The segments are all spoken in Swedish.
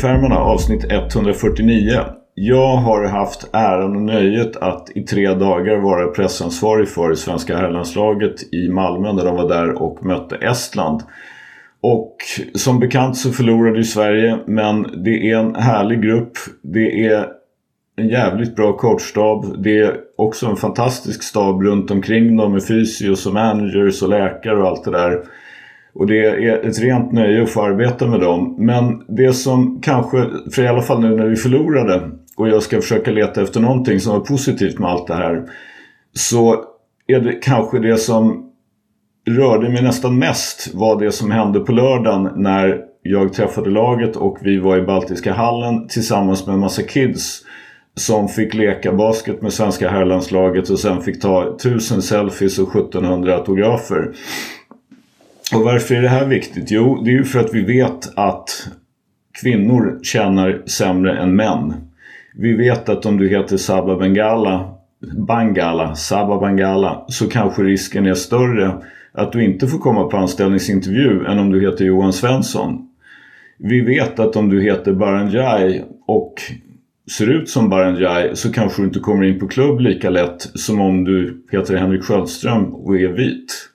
Penningfärmarna avsnitt 149. Jag har haft äran och nöjet att i tre dagar vara pressansvarig för svenska herrlandslaget i Malmö där de var där och mötte Estland. Och som bekant så förlorade ju Sverige men det är en härlig grupp. Det är en jävligt bra coachstab. Det är också en fantastisk stab runt omkring dem med fysios och managers och läkare och allt det där. Och det är ett rent nöje att få arbeta med dem. Men det som kanske, för i alla fall nu när vi förlorade och jag ska försöka leta efter någonting som var positivt med allt det här. Så är det kanske det som rörde mig nästan mest var det som hände på lördagen när jag träffade laget och vi var i Baltiska hallen tillsammans med en massa kids som fick leka basket med svenska herrlandslaget och sen fick ta 1000 selfies och 1700 autografer. Och varför är det här viktigt? Jo, det är ju för att vi vet att kvinnor tjänar sämre än män. Vi vet att om du heter Sabah Bengala, Bangala, Sabba Bangala så kanske risken är större att du inte får komma på anställningsintervju än om du heter Johan Svensson. Vi vet att om du heter Baranjai och ser ut som Baranjai så kanske du inte kommer in på klubb lika lätt som om du heter Henrik Sköldström och är vit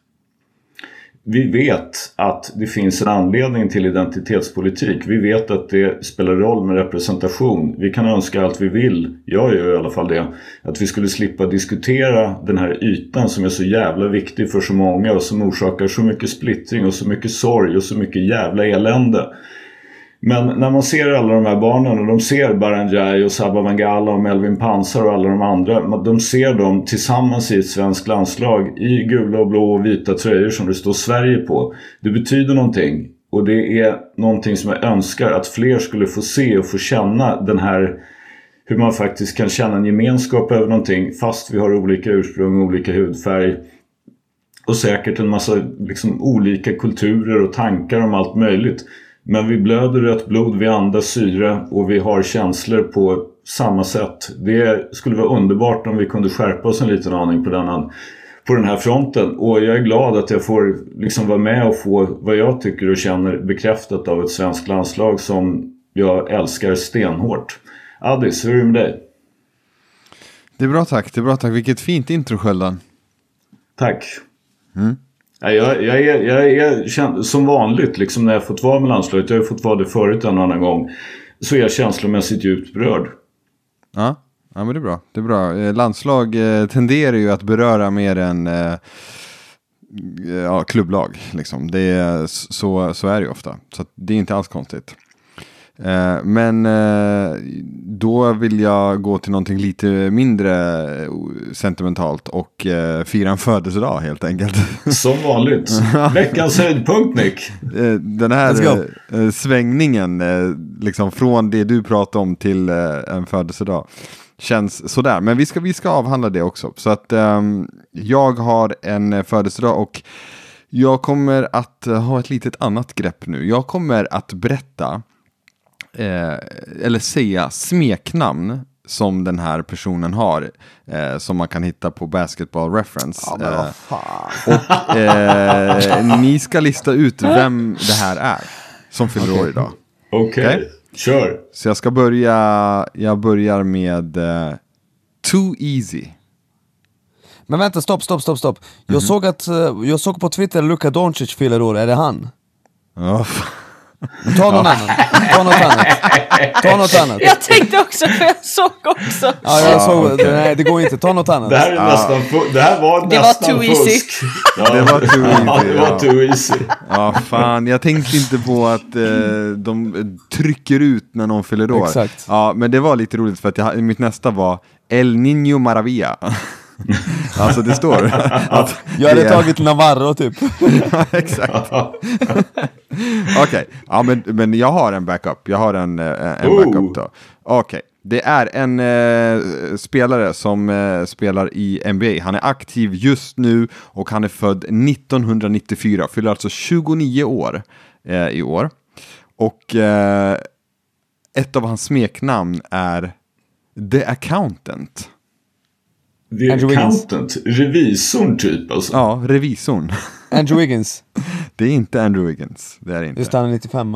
vi vet att det finns en anledning till identitetspolitik. Vi vet att det spelar roll med representation. Vi kan önska allt vi vill, jag gör i alla fall det, att vi skulle slippa diskutera den här ytan som är så jävla viktig för så många och som orsakar så mycket splittring och så mycket sorg och så mycket jävla elände. Men när man ser alla de här barnen och de ser Baranjai och Sabah Mangala och Melvin Pansar och alla de andra. De ser dem tillsammans i ett svenskt landslag i gula och blå och vita tröjor som det står Sverige på. Det betyder någonting. Och det är någonting som jag önskar att fler skulle få se och få känna den här hur man faktiskt kan känna en gemenskap över någonting fast vi har olika ursprung, olika hudfärg och säkert en massa liksom, olika kulturer och tankar om allt möjligt. Men vi blöder rött blod, vi andas syre och vi har känslor på samma sätt. Det skulle vara underbart om vi kunde skärpa oss en liten aning på, denna, på den här fronten. Och jag är glad att jag får liksom vara med och få vad jag tycker och känner bekräftat av ett svenskt landslag som jag älskar stenhårt. Addis, hur är det med dig? Det är bra tack, det är bra tack. Vilket fint intro Sköldan. Tack. Mm. Jag, jag, är, jag är som vanligt liksom när jag fått vara med landslaget, jag har fått vara det förut en annan gång, så är jag känslomässigt djupt berörd. Ja, ja men det är bra. Det är bra. Eh, landslag eh, tenderar ju att beröra mer än eh, ja, klubblag. Liksom. Det är, så, så är det ju ofta. Så det är inte alls konstigt. Eh, men eh, då vill jag gå till någonting lite mindre eh, sentimentalt och fira en födelsedag helt enkelt. Som vanligt. Veckans höjdpunkt Nick. Den här svängningen liksom från det du pratade om till en födelsedag känns sådär. Men vi ska, vi ska avhandla det också. Så att um, jag har en födelsedag och jag kommer att ha ett litet annat grepp nu. Jag kommer att berätta eh, eller säga smeknamn som den här personen har, eh, som man kan hitta på Basketball Reference. Ja, eh, och eh, ni ska lista ut vem det här är som fyller okay. år idag. Okej, okay. okay? kör. Så jag ska börja, jag börjar med uh, Too Easy. Men vänta, stopp, stopp, stopp, stopp. Jag, mm -hmm. såg att, jag såg på Twitter att Luka Doncic fyller år, är det han? Oh, Ta någon annan. Ta något annat. Ta något annat. Jag tänkte också, för jag såg också. Ja, jag såg. Okay. Nej, det går inte. Ta något annat. Det här, är ja. nästan, det här var det nästan var too fusk. Easy. Ja. Det var too easy. Ja, det var too easy. Ja, fan. Jag tänkte inte på att eh, de trycker ut när någon fyller år. Exakt. Ja, men det var lite roligt för att jag, mitt nästa var El Niño Maravilla. alltså det står att Jag hade är... tagit Navarro typ. exakt. Okej, okay. ja, men, men jag har en backup. Jag har en, eh, en backup då. Okej, okay. det är en eh, spelare som eh, spelar i NBA. Han är aktiv just nu och han är född 1994. Fyller alltså 29 år eh, i år. Och eh, ett av hans smeknamn är The Accountant. The Andrew accountant, Wiggins. revisorn typ alltså. Ja, revisorn. Andrew Wiggins. det är inte Andrew Wiggins. Det är inte. Just han är 95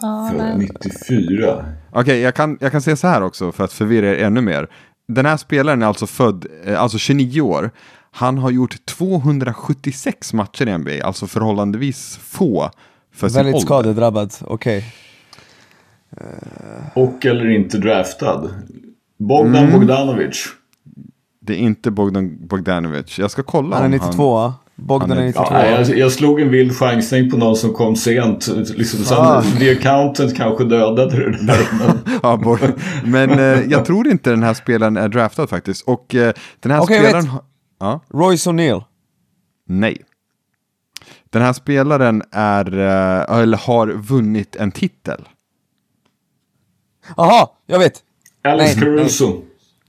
Ja, För nej. 94. Okej, jag, kan, jag kan säga så här också för att förvirra er ännu mer. Den här spelaren är alltså född, eh, alltså 29 år. Han har gjort 276 matcher i NBA, alltså förhållandevis få för sin Väldigt ålder. skadedrabbad, okej. Och eller inte draftad. Bogdan Mm. Bogdanovic. Det är inte Bogdan Bogdanovic. Jag ska kolla Han är om 92 Bogdan han är- är 92 Ja, jag, jag slog en vild chansning på någon som kom sent. Liksom, sen, Ah. The accountant kanske dödade det där. Men, Ja, Men eh, jag tror inte den här spelaren är draftad faktiskt. Och eh, den här jag spelaren... Ja, Royce O'Neal. nej. Den här spelaren är, eh, eller har vunnit en titel. Aha, jag vet! Alex Nej, Caruso.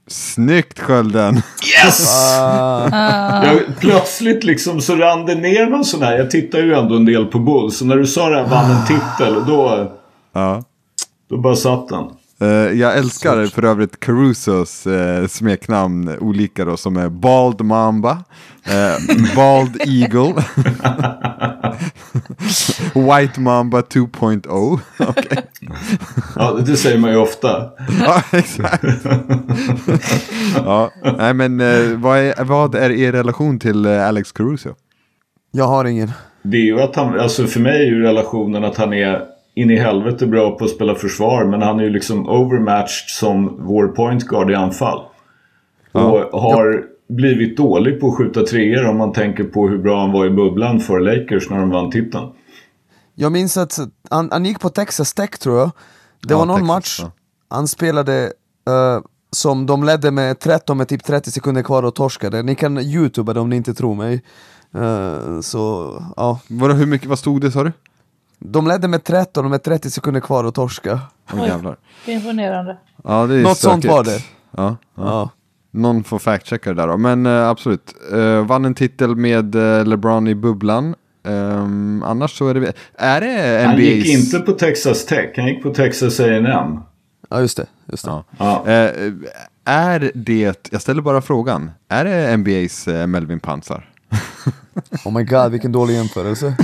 Snyggt Skölden! Yes! Jag, plötsligt liksom så rann det ner någon sån här. Jag tittar ju ändå en del på Bulls. Så när du sa det här vann en titel. Då, Ja. då bara satt den. Eh, jag älskar för övrigt Carusos eh, smeknamn olika då som är Bald Mamba, eh, Bald Eagle, White Mamba 2.0. Okej. Ja, det säger man ju ofta. Ja, exakt. ja, nej men vad, är, vad är er relation till Alex Caruso? Jag har ingen. Det är ju att han, alltså för mig är ju relationen att han är in i helvete bra på att spela försvar. Men han är ju liksom overmatched som vår point guard i anfall. Och har blivit dålig på att skjuta treor om man tänker på hur bra han var i bubblan för Lakers när de vann titeln. Jag minns att han, han gick på Texas Tech tror jag. Det Ja, var någon Texas, match, ja. han spelade eh, som de ledde med 13 med typ 30 sekunder kvar och torskade. Ni kan youtuba det om ni inte tror mig. Eh, så, ja. Vadå, hur mycket, vad stod det sa du? De ledde med 13 och med 30 sekunder kvar och torska. Åh jävlar. Det är imponerande. Ja, det är Något sånt var det. Ja, ja. Ja. Någon får fact-checka det där då. Men eh, absolut. Eh, vann en titel med eh, LeBron i bubblan. Ehm, annars så är det... Är det NBA's... Han gick inte på Texas Tech, han gick på Texas A&M. ja, just det. Just det. Ja. Ja. Eh, är det... Jag ställer bara frågan. Är det NBA's eh, Melvin Pansar? Oh my god, vilken dålig jämförelse.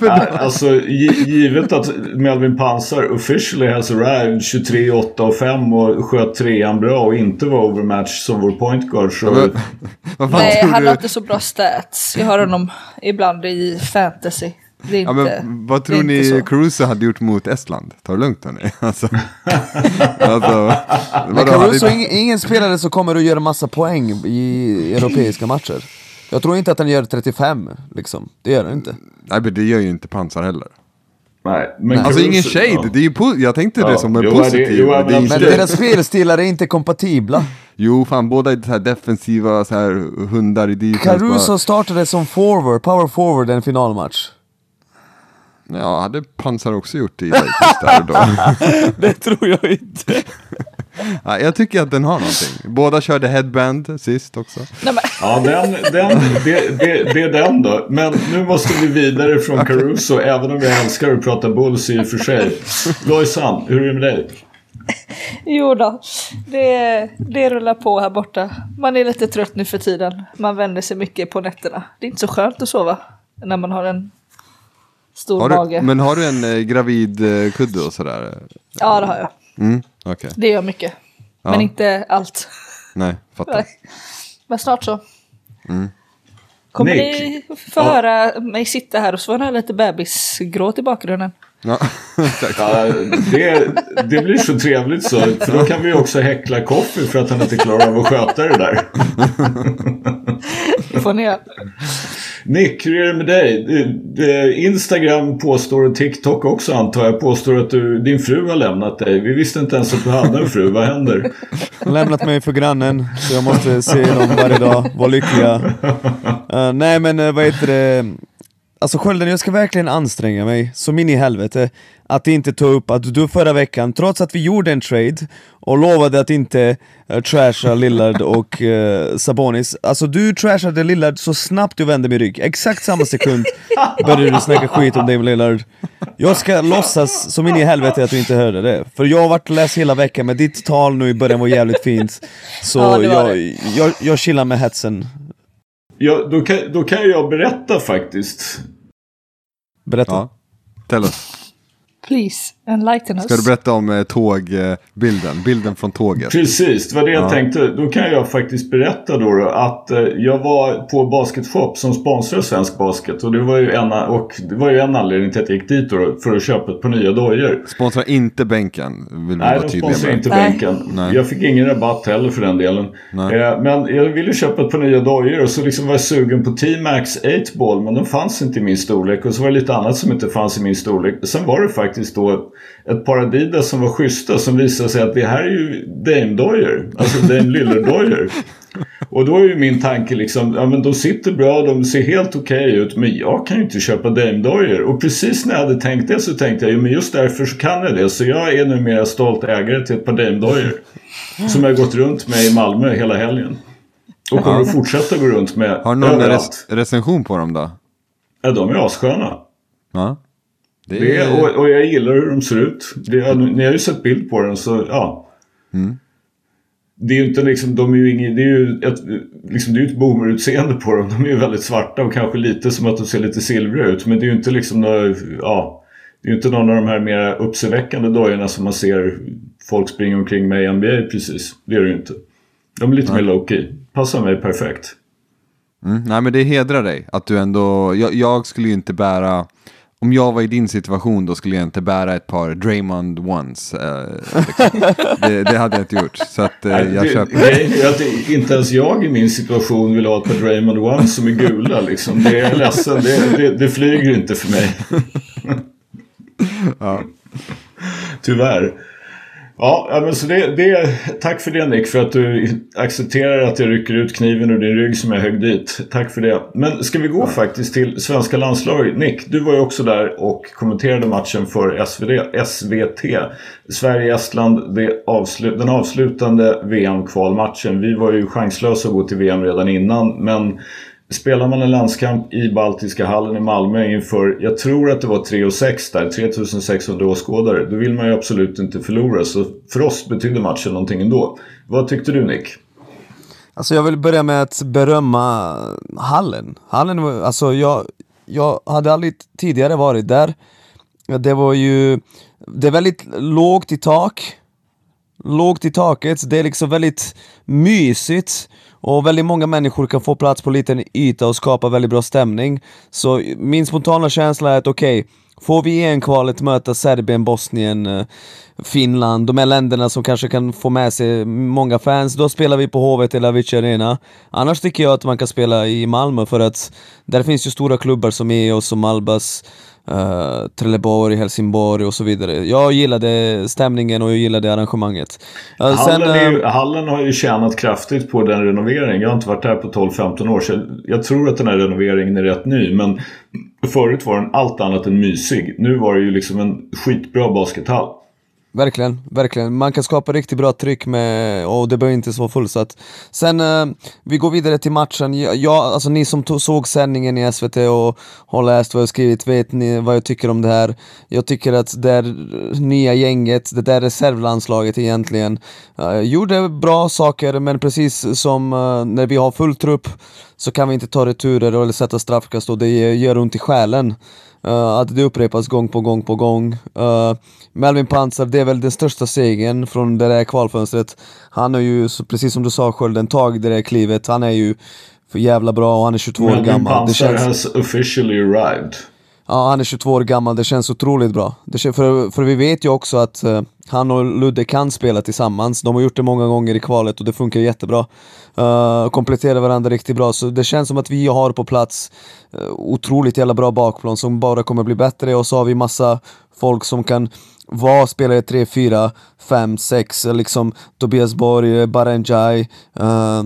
Alltså gi- givet att Melvin Pansar officially has arrived 23, 8 och 5 och sköt trean bra och inte var overmatched som vår point guard så... Vad fan Nej, han har inte så bra stats. Jag har honom ibland i fantasy. Det är Ja, inte, men vad tror ni inte. Caruso hade gjort mot Estland? Ta det lugnt hörni. Alltså, alltså, Men Caruso är ingen spelare som kommer att göra massa poäng i europeiska matcher. Jag tror inte att han gör 35, liksom. Det gör han inte. Nej men det gör ju inte Pansar heller. Nej, men Alltså ingen shade, ja. det är ju jag tänkte det Ja, som en jo, det- positiv. jo, det men är Men inte, Det- deras spelstilar är inte kompatibla. jo fan båda är så här defensiva så här hundar i defense. Caruso startade som forward, power forward en finalmatch. Bara, ja, hade Pansar också gjort det i där då. Det tror jag inte. Ja, jag tycker att den har någonting. Båda körde headband sist också. Nej, men, Ja, den, den, det, det, det är den då. Men nu måste vi vidare från Caruso, även om jag älskar att prata Bulls i och för sig. Lojsan, hur är det med dig? jo då, det, det rullar på här borta. Man är lite trött nu för tiden. Man vänder sig mycket på nätterna. Det är inte så skönt att sova när man har en stor Har mage. du, men har du en eh, gravid eh, kudde och sådär? Ja, det har jag. Mm, okej. Det gör mycket. Ja. Men inte allt. Nej, fattar. Men snart så. Mm. Kommer Nick. ni få höra mig sitta här och höra lite bebisgråt i bakgrunden. Ja. Ja, det, det blir så trevligt så. För då kan vi också häckla Koffi för att han inte klarar av att sköta det där. Får ni. Nick, hur är det med dig? Instagram påstår och TikTok också antar jag påstår att du, din fru har lämnat dig. Vi visste inte ens att du hade en fru. Vad händer? Lämnat mig för grannen, så jag måste se dem varje dag, vara lyckliga. Eh, nej men uh, vad heter det, alltså Skölden jag ska verkligen anstränga mig, som in i helvete, att inte ta upp att du förra veckan, trots att vi gjorde en trade och lovade att inte uh, trasha Lillard och eh, Sabonis, alltså du trashade Lillard så snabbt du vände min rygg, exakt samma sekund började du snacka skit om Dave Lillard. Jag ska låtsas som in i helvete att du inte hörde det, för jag har varit läst hela veckan men ditt tal nu i början var jävligt fint. Så Ja, jag, jag, jag chillar med hetsen. Ja, då, kan, då kan jag berätta faktiskt. Berätta. Ja. Tell us. Please. En Lightenhus. Ska du berätta om eh, tågbilden? Bilden från tåget. Precis, det var det jag tänkte. Då kan jag faktiskt berätta då, då att eh, jag var på Basketshop som sponsrar Svensk Basket. Och det var ju en, och det var ju en anledning till att jag gick dit då, för att köpa ett par nya dojor. Sponsrar inte bänken. Vill vi Nej, vara de sponsrar inte Nej. bänken. Nej. Jag fick ingen rabatt heller för den delen. Nej. Eh, men jag ville köpa ett par nya dojor och så liksom var jag sugen på T-Max 8-ball men de fanns inte i min storlek. Och så var det lite annat som inte fanns i min storlek. Sen var det faktiskt då ett par Adidas som var schyssta som visade sig att det här är ju Dame-dojor. Alltså Dame Lillard-dojor. Och då är ju min tanke liksom, ja men de sitter bra, de ser helt okej ut, men jag kan ju inte köpa damedojor. Och precis när jag hade tänkt det så tänkte jag, jo men just därför så kan jag det. Så jag är numera stolt ägare till ett par damedojor. Som jag har gått runt med i Malmö hela helgen. Och kommer att fortsätta gå runt med Har du någon överallt. res- recension på dem då? Ja, de är assköna. Ja. Det Det är, och, och jag gillar hur de ser ut. Det, är- ni har ju sett bild på den så ja. Det är ju inte liksom, de är ju inget, det är ju ett, liksom, det är ett boomerutseende på dem. De är ju väldigt svarta och kanske lite som att de ser lite silvriga ut. Men det är ju inte liksom några, ja. Det är ju inte någon av de här mer uppseendeväckande dojorna som man ser folk springa omkring med i NBA precis. Det är det ju inte. De är lite mer low-key. Passar mig perfekt. mm, nej men det hedrar dig att du ändå, jag, jag skulle ju inte bära, om jag var i din situation då skulle jag inte bära ett par Draymond Ones. Eh, liksom. det, det hade jag inte gjort. Så att eh, jag det, köper. att det, inte ens jag i min situation vill ha ett par Draymond Ones som är gula. Liksom. Det är ledsen. Det, det, det flyger inte för mig. Ja. Tyvärr. Ja, ja, men så det, det, tack för det Nick, för att du accepterar att jag rycker ut kniven ur din rygg som jag högg dit. Tack för det. Men ska vi gå faktiskt till svenska landslaget? Nick, du var ju också där och kommenterade matchen för SVD, SVT. Sverige-Estland, avslu, den avslutande VM-kvalmatchen. Vi var ju chanslösa att gå till VM redan innan, men Spelar man en landskamp i Baltiska hallen i Malmö inför, jag tror att det var 3 och 6 där, 3600 åskådare. Då vill man ju absolut inte förlora. Så för oss betydde matchen någonting ändå. Vad tyckte du Nick? Alltså jag vill börja med att berömma hallen. Hallen var, alltså jag, jag hade aldrig tidigare varit där. Det var ju, det är väldigt lågt i tak. Lågt i taket, det är liksom väldigt mysigt och väldigt många människor kan få plats på en liten yta och skapa väldigt bra stämning. Så min spontana känsla är att okej, får vi i EM-kvalet möta Serbien, Bosnien, eh, Finland, de här länderna som kanske kan få med sig många fans, då spelar vi på Hovet eller Avicii Arena. Annars tycker jag att man kan spela i Malmö för att där finns ju stora klubbar som EOS och Malbas, uh, Trelleborg, Helsingborg och så vidare. Jag gillade stämningen och jag gillade arrangemanget. Uh, Hallen, eh, ju, hallen har ju tjänat kraftigt på den renoveringen. Jag har inte varit där på 12-15 år så jag, jag tror att den här renoveringen är rätt ny. Men förut var den allt annat än mysig. Nu var det ju liksom en skitbra baskethall. Verkligen, verkligen. Man kan skapa riktigt bra tryck med, och det behöver inte vara fullsatt. Sen, eh, vi går vidare till matchen. Jag, jag, alltså ni som tog, såg sändningen i SVT och har läst vad jag skrivit, vet ni vad jag tycker om det här? Jag tycker att det där nya gänget, det där reservlandslaget egentligen, eh, gjorde bra saker, men precis som eh, när vi har full trupp så kan vi inte ta returer eller sätta straffkast och det gör ont i själen. Uh, att det upprepas gång på gång på gång. Uh, Melvin Pansar, det är väl den största segern från det där kvalfönstret. Han är ju, precis som du sa Skölden, tagit det där klivet. Han är ju för jävla bra och han är 22 år Melvin gammal. Det Pansar känns, has officially arrived. ja, han är 22 år gammal, det känns otroligt bra. Det känns, för, för vi vet ju också att uh, han och Ludde kan spela tillsammans. De har gjort det många gånger i kvalet och det funkar jättebra. Uh, kompletterar varandra riktigt bra, så det känns som att vi har på plats uh, otroligt jävla bra bakplan som bara kommer bli bättre och så har vi massa folk som kan vara spelare 3, 4, 5, 6, liksom Tobias Borg, Barenjai, uh, eh,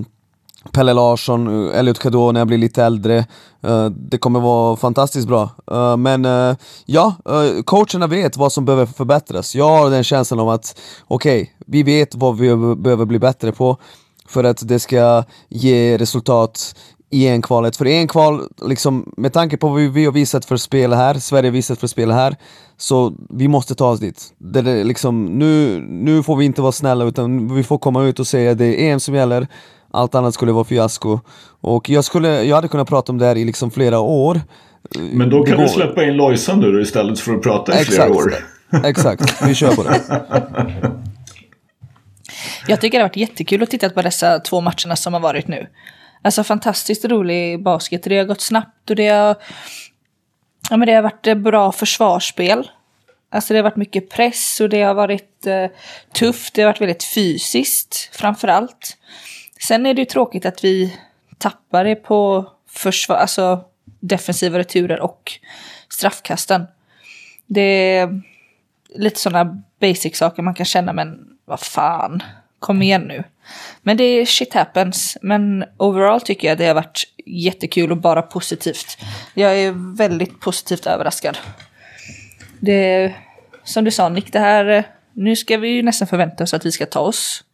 Pelle Larsson, Elliot Kadå när jag blir lite äldre. Uh, det kommer vara fantastiskt bra. Uh, men uh, ja, coacherna vet vad som behöver förbättras. Jag har den känslan om att okej, okay, vi vet vad vi behöver bli bättre på för att det ska ge resultat i en kvalet. För en kval, liksom, med tanke på vad vi har visat för spel här, Sverige har visat för spel här, så vi måste ta oss dit. Det är liksom, nu, nu får vi inte vara snälla utan vi får komma ut och säga att det är EM som gäller, allt annat skulle vara fiasko. Och jag, skulle, jag hade kunnat prata om det här i liksom flera år. Men då Det kan du släppa in Lojsan nu istället för att prata i Exakt. flera år. Exakt, vi kör på det. Jag tycker det har varit jättekul att titta på dessa två matcherna som har varit nu. Alltså fantastiskt rolig basket. Det har gått snabbt och det har, ja, men det har varit eh, bra försvarsspel. Alltså det har varit mycket press och det har varit eh, tufft. Det har varit väldigt fysiskt framför allt. Sen är det ju tråkigt att vi tappar det på försvar, alltså defensiva returer och straffkasten. Det är lite sådana basic saker man kan känna, men vad fan, kom igen nu. Men det är shit happens. Men overall tycker jag det har varit jättekul och bara positivt. Jag är väldigt positivt överraskad. Det som du sa Nick, det här, nu ska vi ju nästan förvänta oss att vi ska ta oss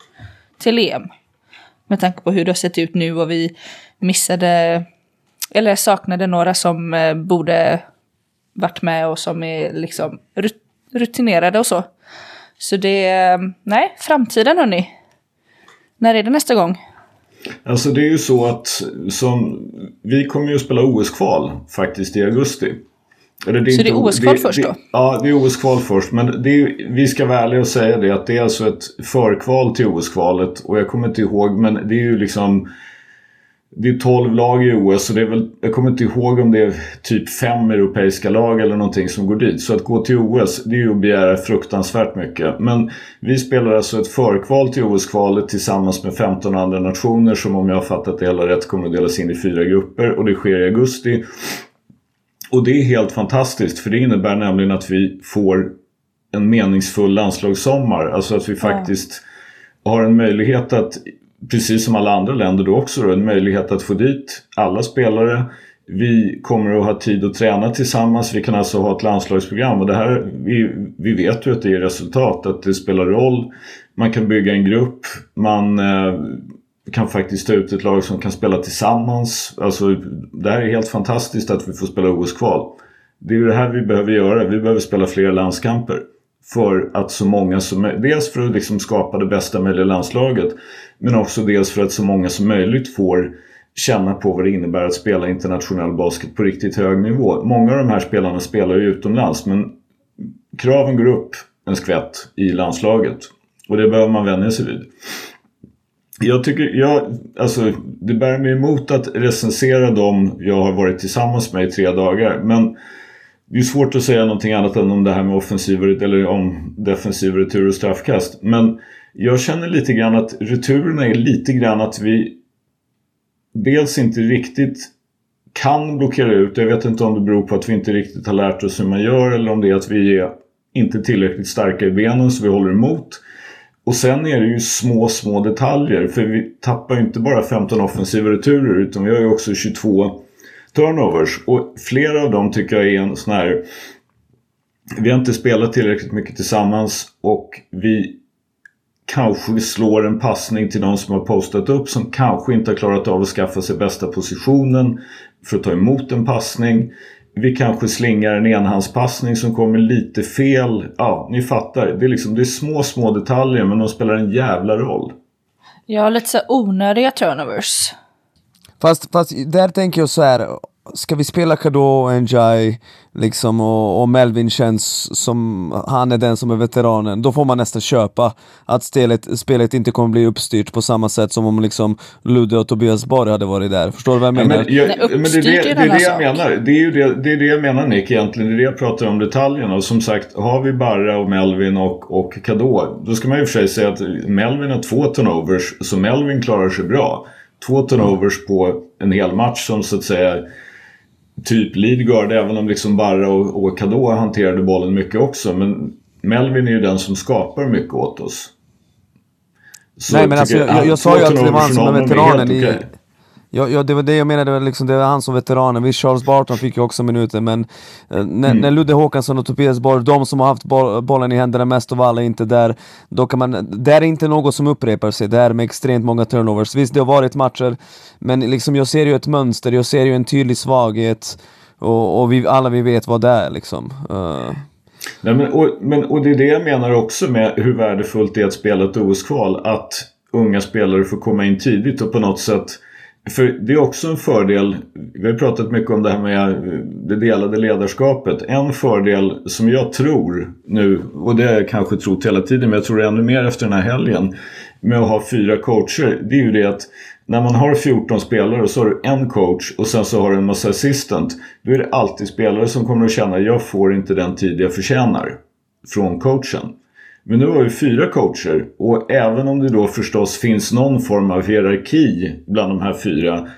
till EM. Med tanke på hur det har sett ut nu och vi missade, eller saknade några som eh, borde varit med och som är liksom rutinerade och så. Så det, eh, nej, framtiden hörni. När är det nästa gång? Alltså det är ju så att som, vi kommer ju att spela OS-kval faktiskt i augusti. Eller det är så det är OS-kval först då? ja, det är OS-kval först. Men det är, vi ska vara ärliga och säga det att det är alltså ett förkval till OS-kvalet. Och jag kommer inte ihåg, men det är ju liksom det är 12 lag i OS så det är väl, jag kommer inte ihåg om det är typ fem europeiska lag eller någonting som går dit. Så att gå till OS det är ju att begära fruktansvärt mycket. Men vi spelar alltså ett förkval till OS-kvalet tillsammans med 15 andra nationer som om jag har fattat det hela rätt kommer att delas in i fyra grupper och det sker i augusti. Och det är helt fantastiskt för det innebär nämligen att vi får en meningsfull landslagssommar. Alltså att vi faktiskt har en möjlighet att precis som alla andra länder då också då, en möjlighet att få dit alla spelare. Vi kommer att ha tid att träna tillsammans. Vi kan alltså ha ett landslagsprogram och det här, vi, vi vet ju att det är resultat, att det spelar roll. Man kan bygga en grupp, man eh, kan faktiskt ta ut ett lag som kan spela tillsammans. Alltså, det här är helt fantastiskt att vi får spela OS-kval. Det är det här vi behöver göra. Vi behöver spela fler landskamper för att så många som Dels för att liksom skapa det bästa möjliga landslaget men också dels för att så många som möjligt får känna på vad det innebär att spela internationell basket på riktigt hög nivå. Många av de här spelarna spelar ju utomlands men kraven går upp en skvätt i landslaget och det behöver man vänja sig vid. Jag tycker, jag, alltså, det bär mig emot att recensera dem jag har varit tillsammans med i tre dagar men det är svårt att säga någonting annat än om det här med offensiva eller om defensiva retur och straffkast. Men jag känner lite grann att returerna är lite grann att vi dels inte riktigt kan blockera ut. Jag vet inte om det beror på att vi inte riktigt har lärt oss hur man gör eller om det är att vi är inte tillräckligt starka i benen så vi håller emot. Och sen är det ju små, små detaljer. För vi tappar ju inte bara 15 offensiva returer utan vi har ju också 22 turnovers. Och flera av dem tycker jag är en sån här... Vi har inte spelat tillräckligt mycket tillsammans och vi kanske slår en passning till någon som har postat upp som kanske inte har klarat av att skaffa sig bästa positionen för att ta emot en passning. Vi kanske slingar en enhandspassning som kommer lite fel. Ja, ni fattar. Det är, liksom, det är små, små detaljer men de spelar en jävla roll. Ja, lite så onödiga turnovers. Fast, fast där tänker jag så här, ska vi spela Kado och Njai liksom och, och, Melvin känns som han är den som är veteranen, då får man nästan köpa att spelet, spelet inte kommer bli uppstyrt på samma sätt som om liksom Ludde och Tobias Borg hade varit där. Förstår du vad jag menar? Ja, men, jag, Nej, men det, är det, det, är det jag menar. Det är ju det, det, är det jag menar Nick egentligen. Det är det jag pratar om detaljerna. Och som sagt, har vi Barra och Melvin och, och Kado, då ska man ju för sig säga att Melvin har två turnovers, så Melvin klarar sig bra. Två turnovers på en hel match som så att säga typ Lidgard, även om liksom Barra och, och Kadå hanterade bollen mycket också. Men Melvin är ju den som skapar mycket åt oss. Så Nej men alltså jag, jag, jag sa ju att det var han som är veteranen i... Okay. Ja, ja, det var det jag menade, det var, liksom, det var han som veteranen. Visst, Charles Barton fick ju också minuter, men eh, när, mm. när Ludde Håkansson och Tobias Borg, de som har haft boll, bollen i händerna mest av alla, inte där, då kan man, det är inte något som upprepar sig, det är med extremt många turnovers. Visst, det har varit matcher, men liksom, jag ser ju ett mönster, jag ser ju en tydlig svaghet, och, och vi, alla vi vet vad det är liksom. Uh. Nej, men, och, men, och det är det jag menar också med hur värdefullt det är att spela ett OS-kval, att unga spelare får komma in tidigt och på något sätt för det är också en fördel, vi har pratat mycket om det här med eh, det delade ledarskapet. En fördel som jag tror nu, och det har jag kanske trott hela tiden, men jag tror ännu mer efter den här helgen, med att ha fyra coacher, det är ju det att när man har 14 spelare och så har du en coach och sen så har du en massa assistant. Då är det alltid spelare som kommer att känna att jag får inte den tid jag förtjänar från coachen. Men nu har vi fyra coacher och även om det då förstås finns någon form av hierarki bland de här fyra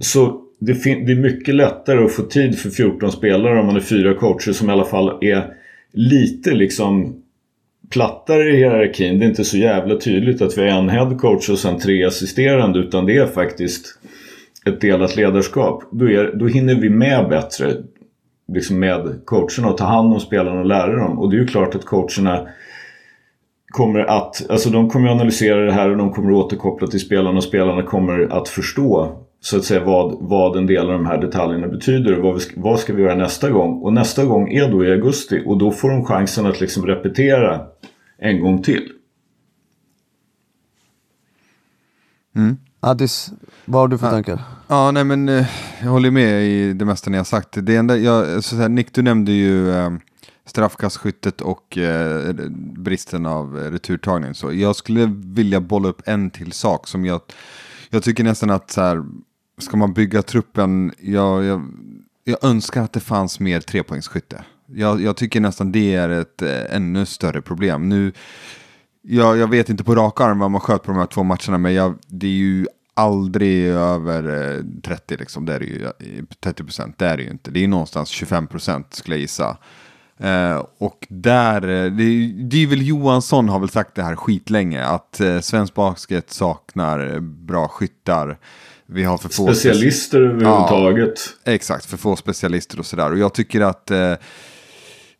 så det, det, är mycket lättare att få tid för 14 spelare om man är fyra coacher som i alla fall är lite liksom plattare i hierarkin. Det är inte så jävla tydligt att vi har en headcoach och sen tre assisterande utan det är faktiskt ett delat ledarskap. Då, är, då hinner vi med bättre liksom med coacherna och ta hand om spelarna och lära dem. Och det är ju klart att coacherna kommer att, alltså de kommer att analysera det här och de kommer att återkoppla till spelarna och spelarna kommer att förstå så att säga vad, vad en del av de här detaljerna betyder och vad, vi, vad ska vi göra nästa gång. Och nästa gång är då i augusti och då får de chansen att liksom repetera en gång till. Mm. Addis, vad har du för tankar? Ja, nej men eh, jag håller med i det mesta ni har sagt. Det enda, jag, så här, Nick, du nämnde ju eh, straffkastskyttet och eh, bristen av eh, returtagning. Så jag skulle vilja bolla upp en till sak som jag, jag tycker nästan att så här, ska man bygga truppen, jag, jag, jag önskar att det fanns mer trepoängsskytte. Jag, jag tycker nästan det är ett eh, ännu större problem. Nu, jag, jag vet inte på rak arm vad man sköt på de här två matcherna, men jag, det är ju aldrig över eh, 30 liksom. Det är ju, 30 procent, det är det ju inte. Det är någonstans 25 procent skulle jag gissa. Eh, och där, eh, det, väl Johansson har väl sagt det här skitlänge, att eh, svensk basket saknar bra skyttar. Vi har för få specialister överhuvudtaget. Ja, exakt, för få specialister och sådär. Och jag tycker att eh,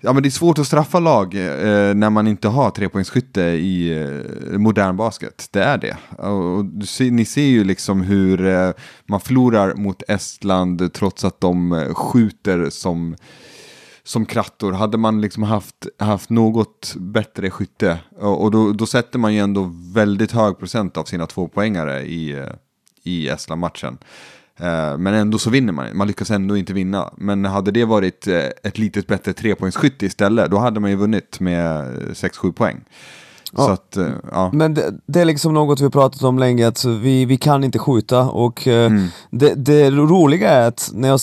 ja, men det är svårt att straffa lag eh, när man inte har trepoängsskytte i eh, modern basket. Det är det. Och, och ser, ni ser ju liksom hur eh, man förlorar mot Estland trots att de eh, skjuter som som krattor. Hade man liksom haft, haft något bättre skytte och, och då, då, sätter man ju ändå väldigt hög procent av sina tvåpoängare i, eh, i Estland-matchen. Eh, men ändå så vinner man. Man lyckas ändå inte vinna. Men hade det varit eh, ett litet bättre trepoängsskytte istället, då hade man ju vunnit med 6-7 poäng. Ja. Att, ja. Men det, det, är liksom något vi pratat om länge, att vi, vi kan inte skjuta och mm. det, det roliga är att när jag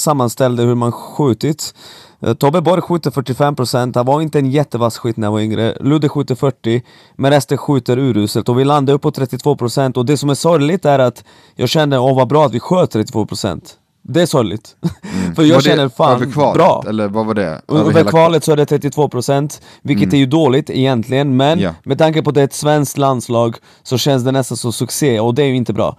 sammanställde hur man skjutit Eh, Tobbe Borg skjuter 45%, han var inte en jättevass skytt när han var yngre. Ludde skjuter 40%, men resten skjuter uruselt och vi landar upp på 32% och det som är sorgligt är att jag kände, åh vad bra att vi sköt 32% det är sorgligt. Mm. För jag var känner fan över kvalet, bra. Eller vad var det? Över, över kvalet så är det 32% vilket mm. är ju dåligt egentligen men ja. med tanke på att det är ett svenskt landslag så känns det nästan som succé och det är ju inte bra.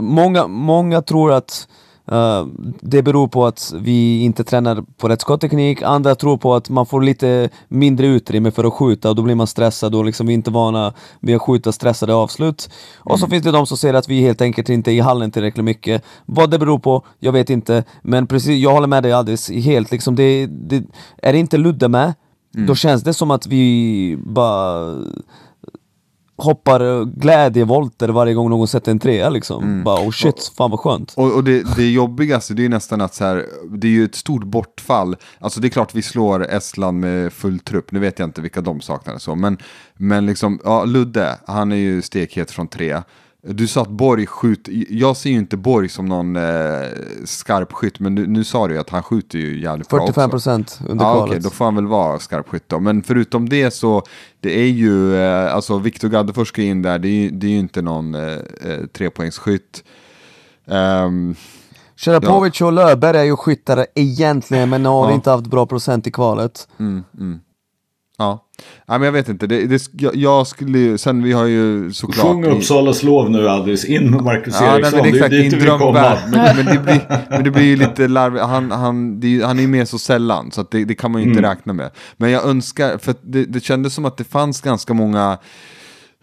Många, många tror att Uh, det beror på att vi inte tränar på rätt skottteknik, andra tror på att man får lite mindre utrymme för att skjuta och då blir man stressad och liksom vi är inte vana vid att skjuta stressade avslut. Mm. Och så mm. finns det de som säger att vi helt enkelt inte är i hallen tillräckligt mycket. Vad det beror på, jag vet inte. Men precis, jag håller med dig alldeles helt. Liksom det, det, är det inte Ludde med, mm. då känns det som att vi bara hoppar glädjevolter varje gång någon sätter en trea liksom. Mm. Bara oh shit, fan vad skönt. Och, och det, det jobbigaste det är nästan att så här, det är ju ett stort bortfall. Alltså det är klart vi slår Estland med full trupp, nu vet jag inte vilka de saknar så. Men, men liksom, ja Ludde, han är ju stekhet från tre. Du sa att Borg skjuter, jag ser ju inte Borg som någon eh, skarpskytt, men nu, nu sa du ju att han skjuter ju jävligt 45 bra också. procent under ja, kvalet. Okay, då får han väl vara skarpskytt då. Men förutom det så, det är ju, eh, alltså Viktor Gaddefors ska in där, det är, det är ju inte någon eh, eh trepoängsskytt. Um, Sharapovic ja. och Löfberg är ju skyttare egentligen, men har ja. inte haft bra procent i kvalet. Mm, mm. Ja. Nej men jag vet inte, det, det, jag, jag skulle sen vi har ju såklart... Sjung Uppsalas lov nu Adris, in med Marcus ja, Eriksson, nej, det är dit du vill komma. Men, men, det blir, men det blir ju lite larvigt, han, han, det, han är ju med så sällan så det, det, kan man ju inte mm. räkna med. Men jag önskar, för det, det kändes som att det fanns ganska många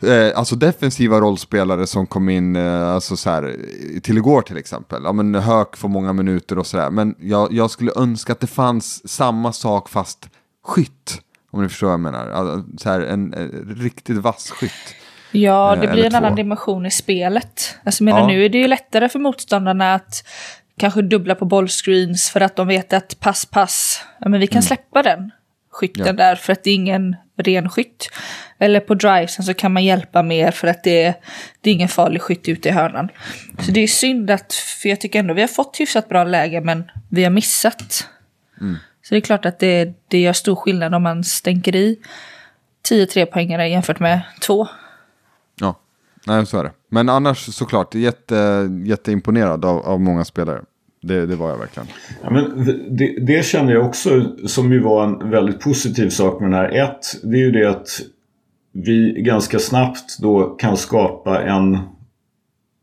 Eh, alltså defensiva rollspelare som kom in eh, alltså så här, till igår till exempel. Ja, men Höök får många minuter och sådär. Men jag, jag skulle önska att det fanns samma sak fast skytt. Om ni förstår vad jag menar. Alltså, så här, en, en riktigt vass skytt. Ja, det Eh, blir en annan två. dimension i spelet. Alltså, menar, Ja. nu är det ju lättare för motståndarna att kanske dubbla på bollscreens för att de vet att pass, pass, ja, men vi kan släppa den skytten Mm. Ja. där för att det är ingen ren skytt. Eller på drivesen så kan man hjälpa mer för att det är, det är ingen farlig skytt ute i hörnan. Så det är synd att, för jag tycker ändå vi har fått hyfsat bra läge men vi har missat. Mm. Så det är klart att det, det gör stor skillnad om man stänker i 10 trepoängare jämfört med två. Ja, nej så är det. Men annars såklart, jätte, jätteimponerad av, av många spelare. Det, det var jag verkligen. Ja, men det, det känner jag också som ju var en väldigt positiv sak med den här. Ett, det är ju det att vi ganska snabbt då kan skapa en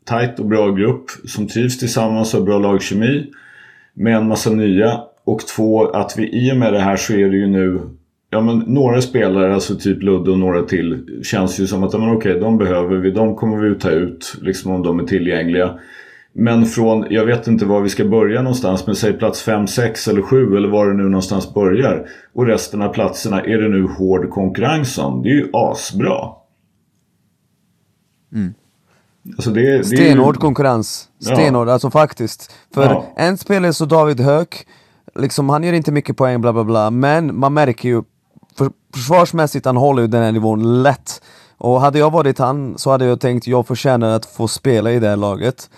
tajt och bra grupp som trivs tillsammans och har bra lagkemi med en massa nya. Och två, att vi i och med det här så är det ju nu Ja men några spelare, alltså typ Ludde och några till, känns ju som att ja, men okej, de behöver vi, de kommer vi ta ut liksom om de är tillgängliga. Men från, jag vet inte var vi ska börja någonstans, men säg plats 5, 6 eller 7 eller var det nu någonstans börjar. Och resten av platserna är det nu hård konkurrens om. Det är ju asbra. Alltså det, det är ju- Stenhård konkurrens. Ja. Stenhård, alltså faktiskt. För Ja. en spelare som David Höök, liksom, han gör inte mycket poäng bla bla bla, men man märker ju för, försvarsmässigt han håller ju den här nivån lätt. Och hade jag varit han så hade jag tänkt jag förtjänar att få spela i det här laget.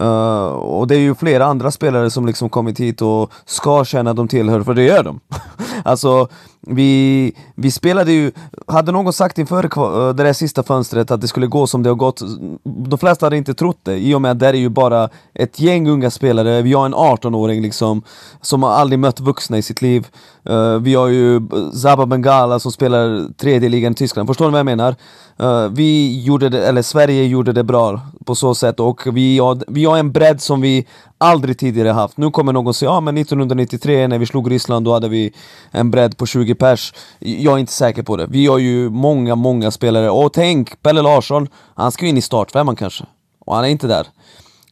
Uh, och det är ju flera andra spelare som liksom kommit hit och ska känna att de tillhör, för det gör de. alltså, vi, vi spelade ju, hade någon sagt inför eh, det där sista fönstret att det skulle gå som det har gått, de flesta hade inte trott det, i och med att det är ju bara ett gäng unga spelare, vi har en 18-åring liksom, som har aldrig mött vuxna i sitt liv. Eh, vi har ju Zaba Bengala som spelar tredje ligan i Tyskland, förstår ni vad jag menar? Eh, vi gjorde det, eller Sverige gjorde det bra på så sätt och vi har, vi har en bredd som vi aldrig tidigare haft. Nu kommer någon säga ja men 1993 när vi slog Ryssland då hade vi en bredd på 20 pers. Jag är inte säker på det. Vi har ju många, många spelare och tänk Pelle Larsson, han ska ju in i startfemman kanske. Och han är inte där.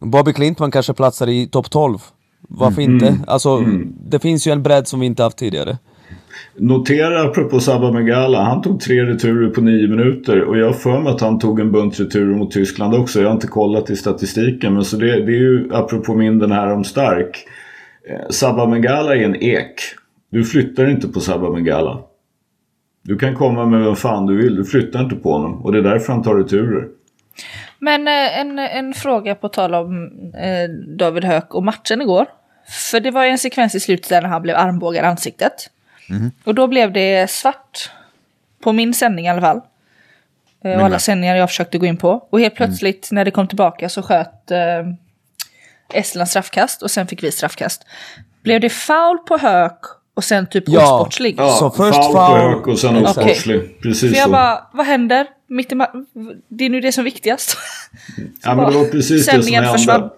Bobby Klintman kanske platsar i topp 12. Varför inte? Alltså, det finns ju en bredd som vi inte haft tidigare. Notera apropå Sabah Megala, han tog tre returer på nio minuter och jag har för mig att han tog en bunt returer mot Tyskland också. Jag har inte kollat i statistiken men så det, det är ju apropå min den här om stark. Eh, Sabah Megala är en ek. Du flyttar inte på Sabah Megala. Du kan komma med vem fan du vill, du flyttar inte på honom och det är därför han tar returer. Men eh, en, en fråga på tal om eh, David Höök och matchen igår. För det var ju en sekvens i slutet där han blev armbågad i ansiktet. Och då blev det svart. På min sändning i alla fall. Eh, och alla sändningar jag försökte gå in på. Och helt plötsligt när det kom tillbaka så sköt eh, Estland straffkast och sen fick vi straffkast. Blev det foul på Höök och sen typ Ja. osportslig? Ja, Så först foul på foul- Höök och sen osportslig. Precis För jag så. bara, vad händer? Mitt i ma- det är nu det som är viktigast. Ja, men det var precis det som Sändningen hände. försvann.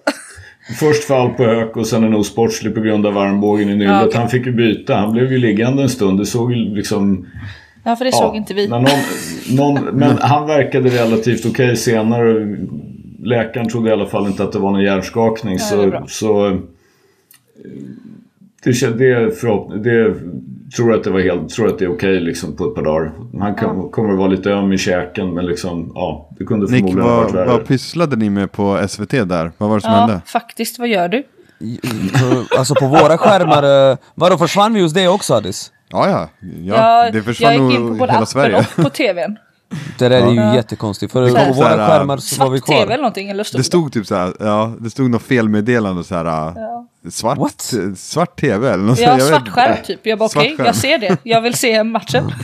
Först fall på Höök och sen en osportslig på grund av armbågen i nyllet. Ja, okej. Han fick ju byta. Han blev ju liggande en stund. Det såg ju liksom... Ja, för det ja, såg inte vi. Någon, någon, men han verkade relativt okej senare. Läkaren trodde i alla fall inte att det var någon hjärnskakning. Ja, det så, bra. så det, det, förhopp, det tror att det var helt, tror att det är okej liksom på ett par dagar. Han kan, kommer att vara lite öm i käken men liksom ja, det kunde Nick, förmodligen ha vad, varit värre. vad pysslade ni med på SVT där? Vad var det som Ja, hände? faktiskt. Vad gör du? Alltså på våra skärmar, eh, vadå försvann vi hos det också Addis? Ja, ja. ja det försvann jag gick in på nog både hela appen Sverige. och på tvn. Det där är ju Ja. jättekonstigt, för Det på våra här, skärmar så var vi Svart tv eller kvar. någonting, eller stod Det stod typ så här, ja, det stod något felmeddelande så här, Ja. svart, What? svart tv eller något Ja, svart skärm typ. Jag bara okej, skärm. jag ser det. Jag vill se matchen.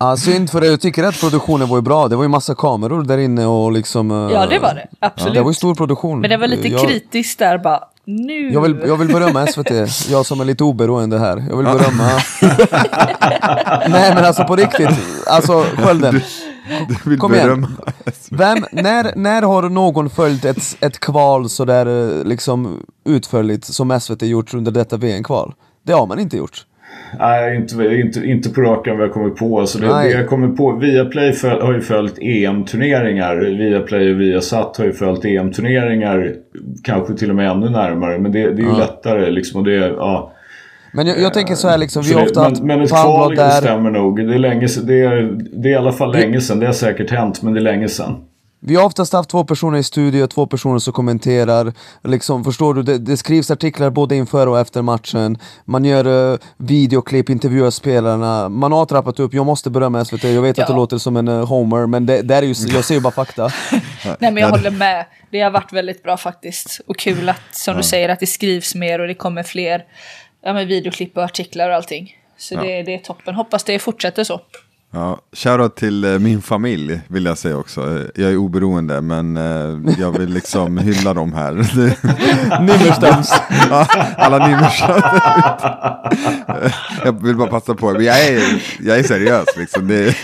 Ja, synd för jag tycker att produktionen var ju bra, det var ju massa kameror där inne och liksom... eh, Ja, det var det. Absolut. Det var ju stor produktion. Men det var lite jag, kritiskt där bara. Nu! Jag vill, jag vill berömma SVT, jag som är lite oberoende här. Jag vill berömma... Nej men alltså på riktigt, alltså skölden. Du vill Kom igen. berömma. Vem, när, när har någon följt ett, ett kval sådär eh, liksom utförligt som SVT gjort under detta VM-kval? Det har man inte gjort. Nej, inte, inte, inte på rakan vad jag kommit på. Alltså det, det jag kommer på. Viaplay föl, har ju följt EM-turneringar. Viaplay och Viasat har ju följt EM-turneringar. Kanske till och med ännu närmare. Men det, det är ju Ja. lättare liksom. Och det, ja. Men jag, jag tänker så här liksom, vi har ofta haft men, men ett kval där. stämmer nog. Det är, länge, det, är, det är i alla fall länge sedan. Det har säkert hänt, men det är länge sedan. Vi har oftast haft två personer i studio, två personer som kommenterar. Liksom, förstår du? Det, det skrivs artiklar både inför och efter matchen. Man gör uh, videoklipp, intervjuar spelarna. Man har trappat upp, jag måste berömma SVT, jag vet att det Ja. låter som en uh, homer, men det, det är ju, jag ser ju bara fakta. Nej men jag håller med. Det har varit väldigt bra faktiskt. Och kul att, som du säger, att det skrivs mer och det kommer fler ja, videoklipp och artiklar och allting. Så det, det är toppen. Hoppas det fortsätter så. Ja, shoutout till eh, min familj vill jag säga också. Eh, Jag är oberoende men eh, jag vill liksom hylla dem här. Nimmerstams. ja, alla Nimmerstams. jag vill bara passa på. Men Jag är, jag är seriös liksom. Det,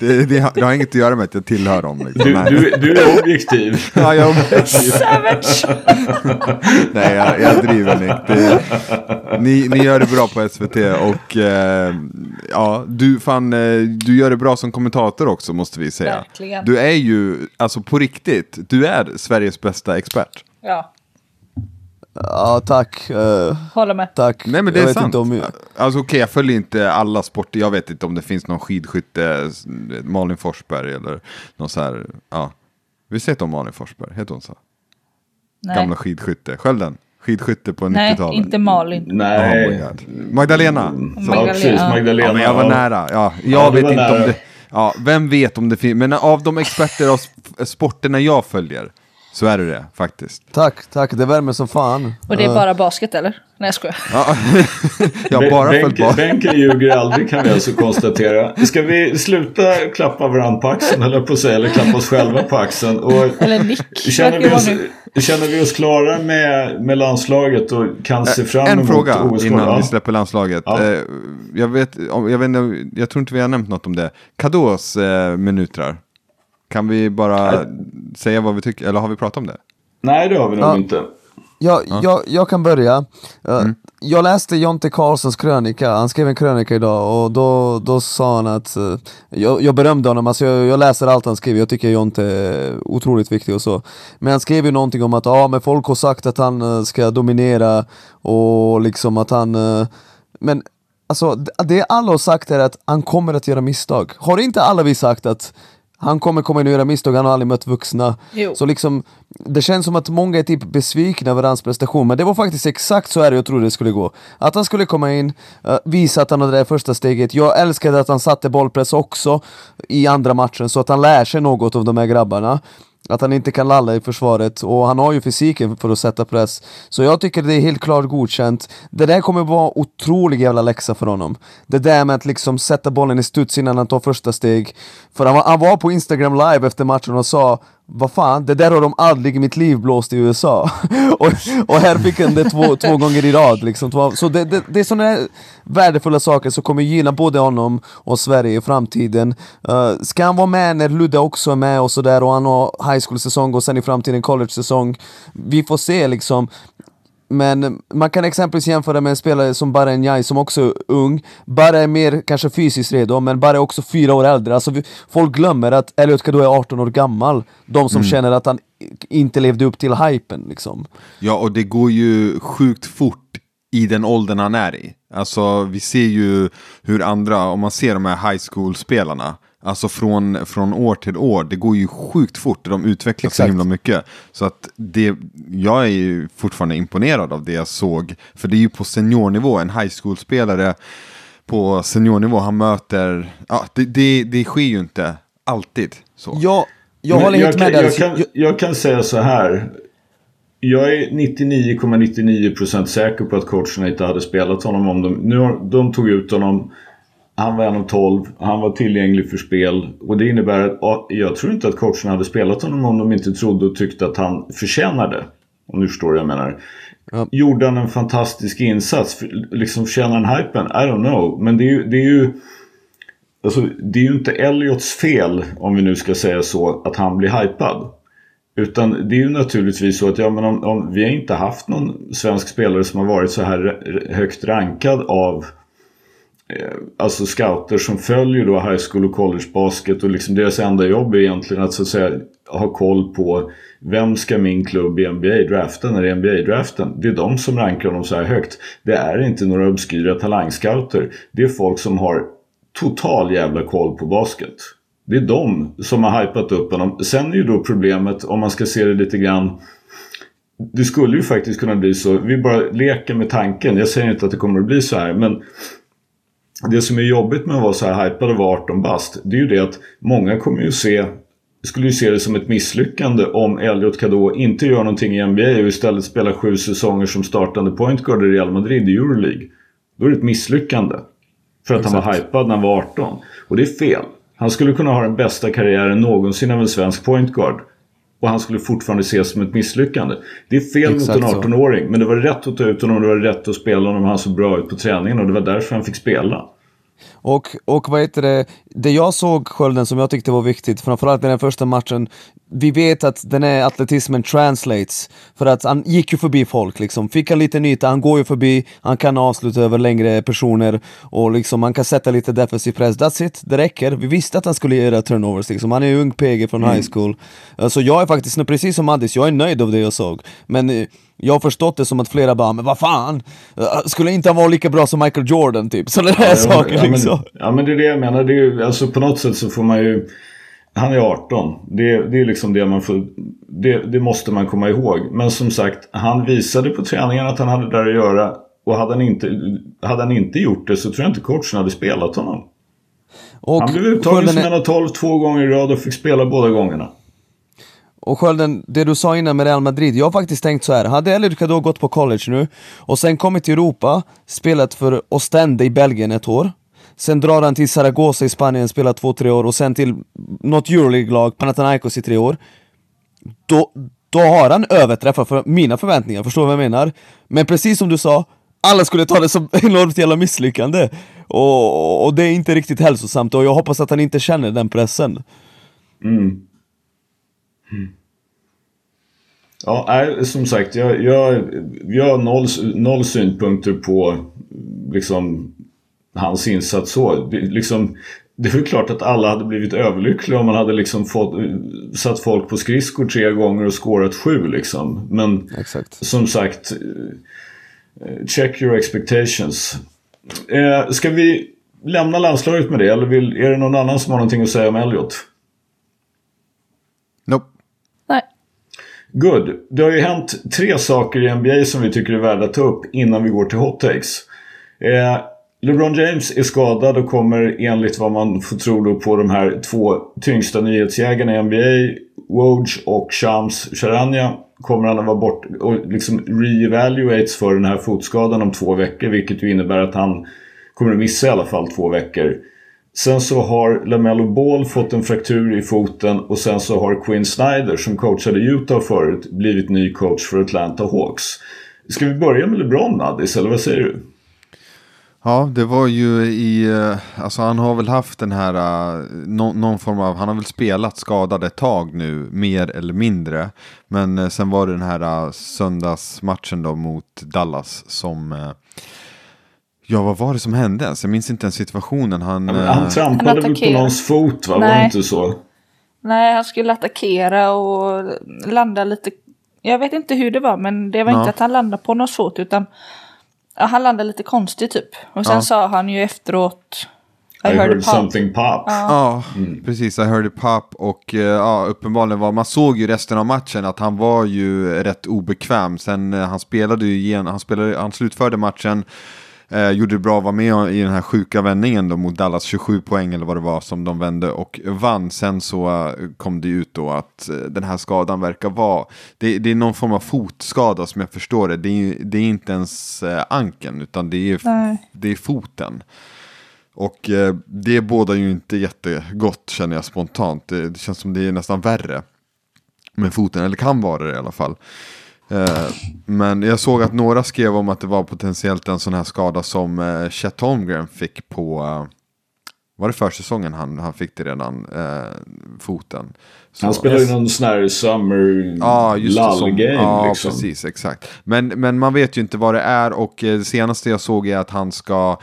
det, det, har- det har inget att göra med att jag tillhör dem. Liksom. Du, du, du är objektiv. Ja, jag, Savage! nej, jag, jag driver Nick. Det, ni, ni gör det bra på SVT och ja, du, fan, du gör det bra som kommentator också måste vi säga. Verkligen. Du är ju, alltså på riktigt, du är Sveriges bästa expert. Ja, Ja, tack. eh, håller med. tack. Nej men det jag är sant. Inte om, Alltså okej, jag följer inte alla sporter. Jag vet inte om det finns någon skidskytte, Malin Forsberg eller någon så här, ja. Visst heter hon Malin Forsberg? Heter hon så? Nej, Gamla skidskytte. Skölden? Skidskytte på Nej 90-talet. inte Malin. Oh Nej. God. Magdalena. Så. Ja, precis. Magdalena. Magdalena. Ja, men jag var nära. Ja, jag Ja, vet inte om nära. det. Ja, vem vet om det finns. Men av de experter av sp- sporterna jag följer så är det det faktiskt. tack, tack. Det värmer som fan. Och det är Eh, bara basket eller? Nej jag skojar. Ja, jag har bara följt bara. bänken ljuger aldrig kan vi alltså konstatera. Ska vi sluta klappa varandra på axeln, eller på säga, eller klappa oss själva på axeln? Och Eller Nick. känner, vi oss, känner vi oss klara med, med landslaget och kan se fram emot En fråga OS? innan Ja. vi släpper landslaget. Ja. Eh, jag, vet, om- jag, vet inte, jag tror inte vi har nämnt något om det. Kados eh, minutrar. Kan vi bara säga vad vi tycker, eller har vi pratat om det? Nej, det har vi nog Ja. inte. Jag, jag, jag kan börja. Uh, Jag läste Jonte Karlssons krönika, han skrev en krönika idag och då, då sa han att, eh, jag, jag berömde honom, alltså jag, jag läser allt han skriver, jag tycker Jonte är otroligt viktig och så. Men han skrev ju någonting om att ja, men folk har sagt att han eh, ska dominera och liksom att han, eh, men alltså det- det alla har sagt är att han kommer att göra misstag. Har inte alla vi sagt att han kommer komma in och göra misstag, han har aldrig mött vuxna. Jo. Så liksom, det känns som att många är typ besvikna över hans prestation, men det var faktiskt exakt så här jag trodde det skulle gå. Att han skulle komma in, eh, visa att han hade det där första steget. Jag älskade att han satte bollpress också i andra matchen, så att han lär sig något av de här grabbarna. Att han inte kan lalla i försvaret, och han har ju fysiken för att sätta press. Så jag tycker det är helt klart godkänt. Det där kommer vara otrolig jävla läxa för honom. Det där med att liksom sätta bollen i studs innan han tar första steg. För han var, han var på Instagram live efter matchen och sa vad fan, det där har de aldrig i mitt liv blåst i USA. och, och här fick han det två, två gånger i rad. Liksom. Två- Så det, det, det är sådana här värdefulla saker som kommer gynna både honom och Sverige i framtiden. Uh, ska han vara med när Ludde också är med och sådär och han har high school-säsong och sen i framtiden college-säsong. Vi får se liksom. Men man kan exempelvis jämföra med en spelare som Bara Njai som också är ung. Bara är mer kanske fysiskt redo, men Bara är också fyra år äldre. Alltså vi, folk glömmer att Elliot Kado är 18 år gammal. De som känner att han inte levde upp till hypen liksom. Ja, och det går ju sjukt fort i den åldern han är i. Alltså, vi ser ju hur andra, om man ser de här high school-spelarna, alltså från, från år till år, det går ju sjukt fort, de utvecklas så Exakt. himla mycket. Så att det, jag är ju fortfarande imponerad av det jag såg, för det är ju på seniornivå, en high school-spelare på seniornivå, han möter, ja, det, det, det sker ju inte alltid så. Jag, jag Men håller helt kan, med där. jag, kan, jag kan säga så här. Jag är 99,99% säker på att coacherna inte hade spelat honom om de... Nu har, de tog ut honom. Han var en av 12. Han var tillgänglig för spel. Och det innebär att ja, jag tror inte att coacherna hade spelat honom om de inte trodde och tyckte att han förtjänade. Om du förstår vad jag menar. Ja. Gjorde han en fantastisk insats? Liksom förtjänar han hypen? I don't know. Men det är ju... Det är ju Alltså, det är ju inte Elliots fel, om vi nu ska säga så, att han blir hypad. Utan det är ju naturligtvis så att ja, men om, om vi har inte haft någon svensk spelare som har varit så här högt rankad av Eh, alltså scouter som följer då high school och college basket och liksom deras enda jobb är egentligen att så att säga ha koll på vem ska min klubb i NBA-draften när det är NBA-draften? Det är de som rankar dem så här högt. Det är inte några obskyra talangscouter. Det är folk som har total jävla koll på basket. Det är de som har hypat upp honom. Sen är ju då problemet, om man ska se det lite grann det skulle ju faktiskt kunna bli så. Vi bara leker med tanken. Jag säger inte att det kommer att bli så här. Men det som är jobbigt med att vara så här hypad och vara 18 bast. Det är ju det att många kommer ju se skulle ju se det som ett misslyckande om Elliot Kadå inte gör någonting i NBA och istället spelar sju säsonger som startande point guard i Real Madrid i Euroleague. Då är det ett misslyckande. För att Exakt. han var hypad när han var 18. Och det är fel. Han skulle kunna ha den bästa karriären någonsin av en svensk point guard. Och han skulle fortfarande ses som ett misslyckande. Det är fel Exakt mot en 18-åring. Men det var rätt att ta ut honom och det var rätt att spela honom. Han såg bra ut på träningen och det var därför han fick spela. Och, och vad heter det, det jag såg Skölden som jag tyckte var viktigt, framförallt i den första matchen, vi vet att den här atletismen translates, för att han gick ju förbi folk liksom, fick en liten yta, han går ju förbi, han kan avsluta över längre personer och liksom han kan sätta lite defensiv press, that's it, det räcker. Vi visste att han skulle göra turnovers liksom, han är ju ung PG från mm. high school. Så jag är faktiskt, precis som Addis, jag är nöjd av det jag såg. Men eh, jag har förstått det som att flera bara, men vad fan? Eh, skulle inte han vara lika bra som Michael Jordan typ? Sådana där ja, saker ja, liksom. Ja men det är det jag menar, det är alltså på något sätt så får man ju han är 18. Det, det är liksom det man får... Det, det, måste man komma ihåg. Men som sagt, han visade på träningen att han hade där att göra. Och hade han inte, hade han inte gjort det så tror jag inte coachen hade spelat honom. Och han blev uttagen som en av 12 två gånger i rad och fick spela båda gångerna. Och Skölden, det du sa innan med Real Madrid, jag har faktiskt tänkt så här. hade Elliot Kadå gått på college nu och sen kommit till Europa, spelat för Ostende i Belgien ett år, sen drar han till Zaragoza i Spanien, spelar två, tre år och sen till något Euroleague-lag, Panathinaikos i tre år. Då, då har han överträffat för mina förväntningar, förstår du vad jag menar? Men precis som du sa, alla skulle ta det som enormt jävla misslyckande. Och, och det är inte riktigt hälsosamt och jag hoppas att han inte känner den pressen. Mm. Mm. Ja, nej, som sagt, jag, jag, jag har noll, noll synpunkter på liksom, hans insats så. Liksom, det är väl klart att alla hade blivit överlyckliga om man hade liksom fått, satt folk på skridskor tre gånger och skårat sju. Liksom. Men Exakt. som sagt, eh, check your expectations. Eh, ska vi lämna landslaget med det eller vill, är det någon annan som har någonting att säga om Elliot? Good. Det har ju hänt tre saker i NBA som vi tycker är värda att ta upp innan vi går till hot takes. Eh, LeBron James är skadad och kommer enligt vad man får tro då på de här två tyngsta nyhetsjägarna i NBA, Woj och Shams Charania, kommer han att vara bort och liksom re-evaluates för den här fotskadan om två veckor vilket ju innebär att han kommer att missa i alla fall två veckor. Sen så har LaMelo Ball fått en fraktur i foten och sen så har Quinn Snyder som coachade Utah förut blivit ny coach för Atlanta Hawks. Ska vi börja med LeBron Addis eller vad säger du? Ja, det var ju i, eh, alltså han har väl haft den här, uh, no, någon form av, han har väl spelat skadad ett tag nu, mer eller mindre. Men uh, sen var det den här söndagsmatchen då mot Dallas som Ja, vad var det som hände ens? Jag minns inte ens situationen. Han, ja, han trampade han väl på någons fot, va? Nej. Var det inte så? Nej, han skulle attackera och landa lite. Jag vet inte hur det var, men det var ja. inte att han landade på någons fot, utan ja, han landade lite konstigt typ. Och sen ja. sa han ju efteråt I, I heard, heard something pop. Ja, ja mm. precis. I heard it pop. Och uh, ja, uppenbarligen var, man såg ju resten av matchen att han var ju rätt obekväm. Sen uh, han spelade ju igen, han, spelade, han slutförde matchen. Eh, gjorde det bra, var med i den här sjuka vändningen då mot Dallas, 27 poäng eller vad det var som de vände och vann. Sen så uh, kom det ut då att uh, den här skadan verkar vara, det, det, är någon form av fotskada som jag förstår det. Det är, det är inte ens uh, ankeln utan det är, det är foten. Och eh, det båda ju inte jättegott känner jag spontant. Det, det, känns som det är nästan värre med foten, eller kan vara det i alla fall. Eh, men jag såg att några skrev om att det var potentiellt en sån här skada som uh, Chet Holmgren fick på, uh, var det försäsongen han, han fick det redan, uh, foten? Så, han spelade ju någon sån här summer ja, lull-game. Ja, liksom. precis, exakt. Men, men man vet ju inte vad det är och det senaste jag såg är att han ska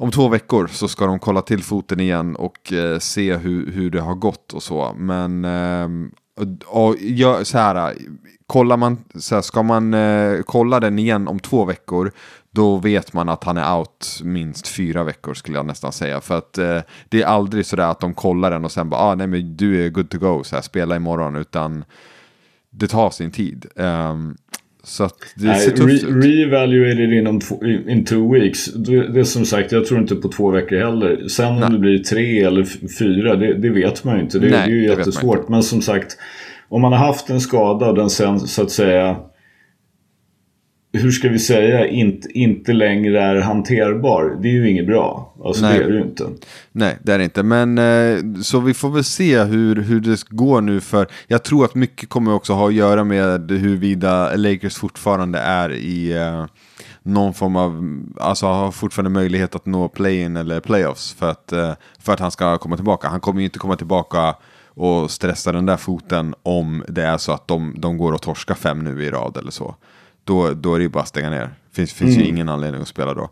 om två veckor så ska de kolla till foten igen och eh, se hur, hur det har gått och så. Men eh, och, och, så här, kollar man, så här, ska man eh, kolla den igen om två veckor då vet man att han är out minst fyra veckor skulle jag nästan säga. För att eh, det är aldrig så där att de kollar den och sen bara, ah, nej men du är good to go, så här, spela imorgon, utan det tar sin tid. Um, så att det Nej, ser tufft re- ut. Reevaluated inom två, in two weeks. Det, det är som sagt, jag tror inte på två veckor heller. Sen om Nej. det blir tre eller fyra, det, det vet man ju inte. Det, Nej, det är ju jättesvårt. Men som sagt, om man har haft en skada och den sen så att säga hur ska vi säga, inte, inte längre är hanterbar. Det är ju inget bra. Alltså Nej. det är det ju inte. Nej, det är det inte. Men eh, så vi får väl se hur, hur det går nu. För jag tror att mycket kommer också ha att göra med huruvida Lakers fortfarande är i eh, någon form av, alltså har fortfarande möjlighet att nå play-in eller playoffs. För att, eh, för att han ska komma tillbaka. Han kommer ju inte komma tillbaka och stressa den där foten om det är så att de, de går och torskar fem nu i rad eller så. Då, då är det ju bara att stänga ner. Finns, finns ju ingen anledning att spela då.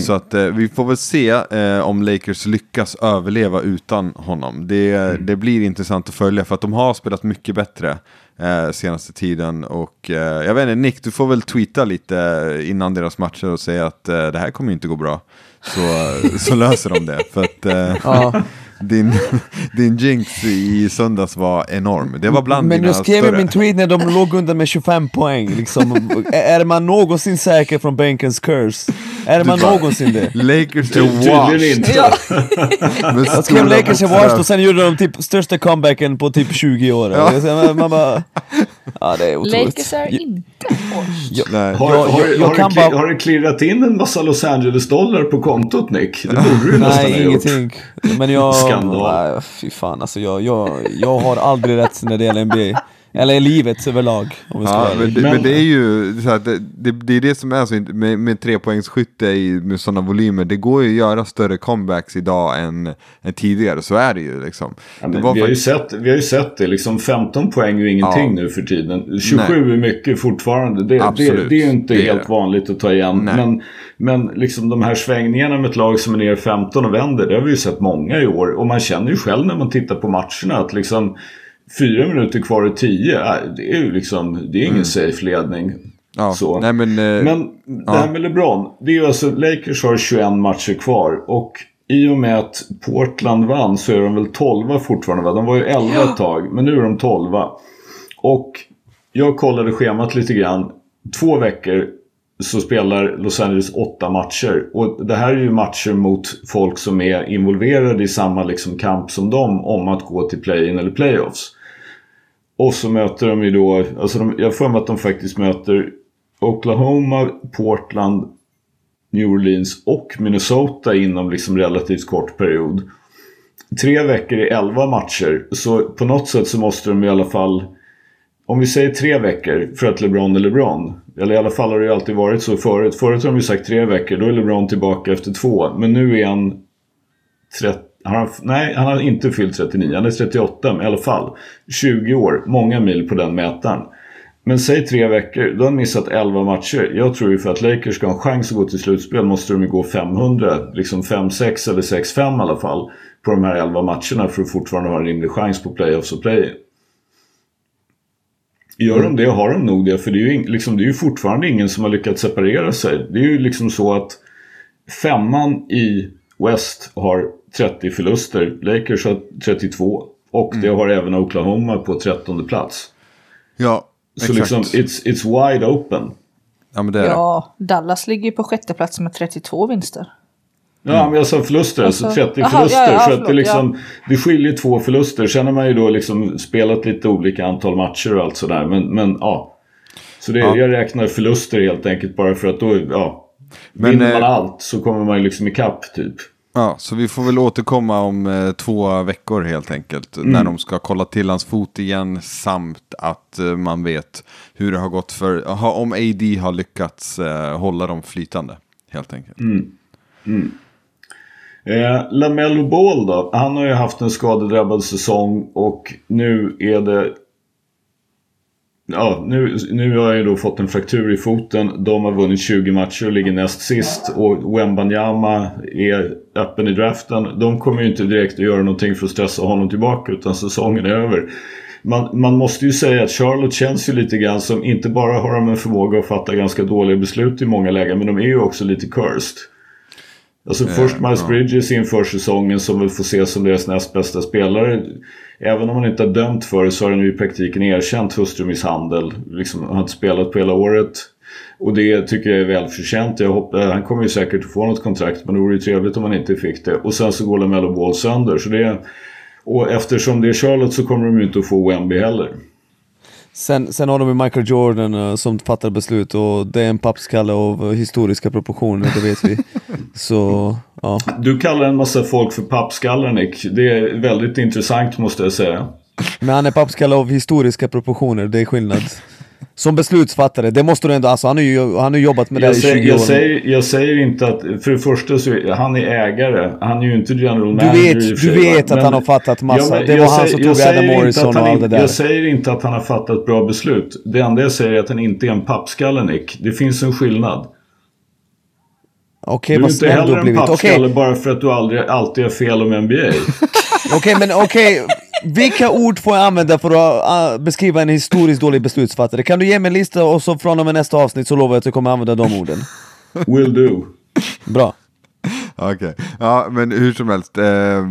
Så att eh, vi får väl se eh, om Lakers lyckas överleva utan honom. Det, det blir intressant att följa för att de har spelat mycket bättre eh, senaste tiden. Och eh, jag vet inte, Nick, du får väl tweeta lite innan deras matcher och säga att eh, det här kommer ju inte gå bra. Så, så löser de det. För att eh, Ja. din, din jinx i söndags var enorm. Det var bland Men jag skrev större. min tweet när de låg under med 25 poäng, liksom, är är man någonsin säker från bänkens curse? Är man någonsin det? Lakers är washed. inte. Ja, Jag skrev Lakers är washed och sen gjorde de typ största comebacken på typ 20 år. Man, man bara, ja det är otroligt. Lakers är inte washed. Har, Jag- har, jag- har, kan det kli- bara- har det klirrat in en massa Los Angeles-dollar på kontot Nick? Det borde du nästan ha Nej, gjort. ingenting. Men jag... Skandal. Nej, fy fan alltså. Jag, jag, jag har aldrig rätt när det gäller NBA. Eller i livet överlag. Om vi ska Ja, men, det, Men- det är ju så här, det, det, det är det som är så med, med trepoängsskytte i, med sådana volymer. Det går ju att göra större comebacks idag än, än tidigare, så är det ju liksom. Ja, det men var vi, har ju sett, vi har ju sett det, liksom 15 poäng är ju ingenting Ja. nu för tiden. 27 är mycket fortfarande. Det, det, Absolut, det är ju inte helt det. vanligt att ta igen. Nej. Men, men liksom de här svängningarna med ett lag som är ner 15 och vänder, det har vi ju sett många i år. Och man känner ju själv när man tittar på matcherna att liksom fyra minuter kvar i 10, äh, det är ju liksom, det är ingen safe ledning. Mm. Ja, Så. nej men... eh, Men det här med LeBron. Det är ju alltså, Lakers har 21 matcher kvar. Och i och med att Portland vann så är de väl 12 fortfarande va? De var ju 11 ett tag, men nu är de 12. Och jag kollade schemat lite grann. Två veckor så spelar Los Angeles åtta matcher. Och det här är ju matcher mot folk som är involverade i samma liksom kamp som dem om att gå till play-in eller playoffs. Och så möter de ju då, alltså de, jag får mig att de faktiskt möter Oklahoma, Portland, New Orleans och Minnesota inom liksom relativt kort period. Tre veckor i elva matcher, så på något sätt så måste de i alla fall om vi säger tre veckor för att LeBron är LeBron. Eller i alla fall har det ju alltid varit så förut. Förut har de ju sagt tre veckor, då är LeBron tillbaka efter två. Men nu är han... 30, har nej, han har inte fyllt 39. Han är 38, men i alla fall. 20 år, många mil på den mätaren. Men säg tre veckor, då har han missat 11 matcher. Jag tror ju för att Lakers ska ha en chans att gå till slutspel måste de ju gå 500. Liksom 5-6 eller 6-5 i alla fall. På de här 11 matcherna för att fortfarande ha en rimlig chans på playoffs och play Gör de det har de nog det. För det är, ju, liksom, det är ju fortfarande ingen som har lyckats separera sig. Det är ju liksom så att femman i West har 30 förluster. Lakers har 32. Och det har även Oklahoma på 13 plats. Ja, Så exakt. liksom it's, it's wide open. ja, men det är det. Ja, Dallas ligger ju på sjätte plats med 32 vinster. Ja, men jag sa förluster, alltså, Alltså, 30 aha, förluster. ja, ja, så att det, liksom, det skiljer två förluster. Sen har man ju då liksom spelat lite olika antal matcher och allt sådär. Men, men ja. Så det, Ja. jag räknar förluster helt enkelt bara för att då, ja. Men, vinner man eh, allt så kommer man ju liksom ikapp typ. Ja, så vi får väl återkomma om eh, två veckor helt enkelt. Mm. När de ska kolla till hans fot igen samt att eh, man vet hur det har gått för, ha, om AD har lyckats eh, hålla dem flytande. Helt enkelt. Eh, Lamello Ball då. Han har ju haft en skadedrabbad säsong och nu är det... ja, nu, nu har jag då fått en fraktur i foten. De har vunnit 20 matcher och ligger näst sist. Och Wembanyama är öppen i draften. De kommer ju inte direkt att göra någonting för att stressa honom tillbaka utan säsongen är över. Man, man måste ju säga att Charlotte känns ju lite grann som, inte bara har de en förmåga att fatta ganska dåliga beslut i många lägen, men de är ju också lite cursed. Alltså eh, först Miles. Bridges inför säsongen som väl får ses som deras näst bästa spelare. Även om han inte har dömt för det så har han ju i praktiken erkänt hustrumisshandel. Liksom, han har inte spelat på hela året. Och det tycker jag är välförtjänt. Jag hoppas, han kommer ju säkert att få något kontrakt men det vore ju trevligt om han inte fick det. Och sen så går LaMelo Ball sönder. Så det, och eftersom det är Charlotte så kommer de ju inte att få Wemby heller. Sen, sen har de ju Michael Jordan uh, som fattar beslut och det är en pappskalle av historiska proportioner, det vet vi. Så, ja. Du kallar en massa folk för pappskallar Nick. Det är väldigt intressant måste jag säga. Men han är pappskalle av historiska proportioner, det är skillnad. Som beslutsfattare, det måste du ändå, alltså han har ju, han har jobbat med det här i 20 jag år. Säger, jag säger inte att, för det första så är han är ägare, han är ju inte general manager Du vet, du vet att men, han har fattat massa, ja, det var han som tog Adam Morrison och allt det där. Jag säger inte att han har fattat bra beslut. Det enda jag säger är att han inte är en pappskalle Nick. Det finns en skillnad. Okej, okay, vad snäll du har blivit. Du är inte heller en okay. bara för att du aldrig, alltid har fel om NBA. okej, okay, men okej. Vilka ord får jag använda för att uh, beskriva en historiskt dålig beslutsfattare? Kan du ge mig en lista och så från och med nästa avsnitt så lovar jag att jag kommer använda de orden. Will do. Bra. Okej, okay. ja men hur som helst. Eh,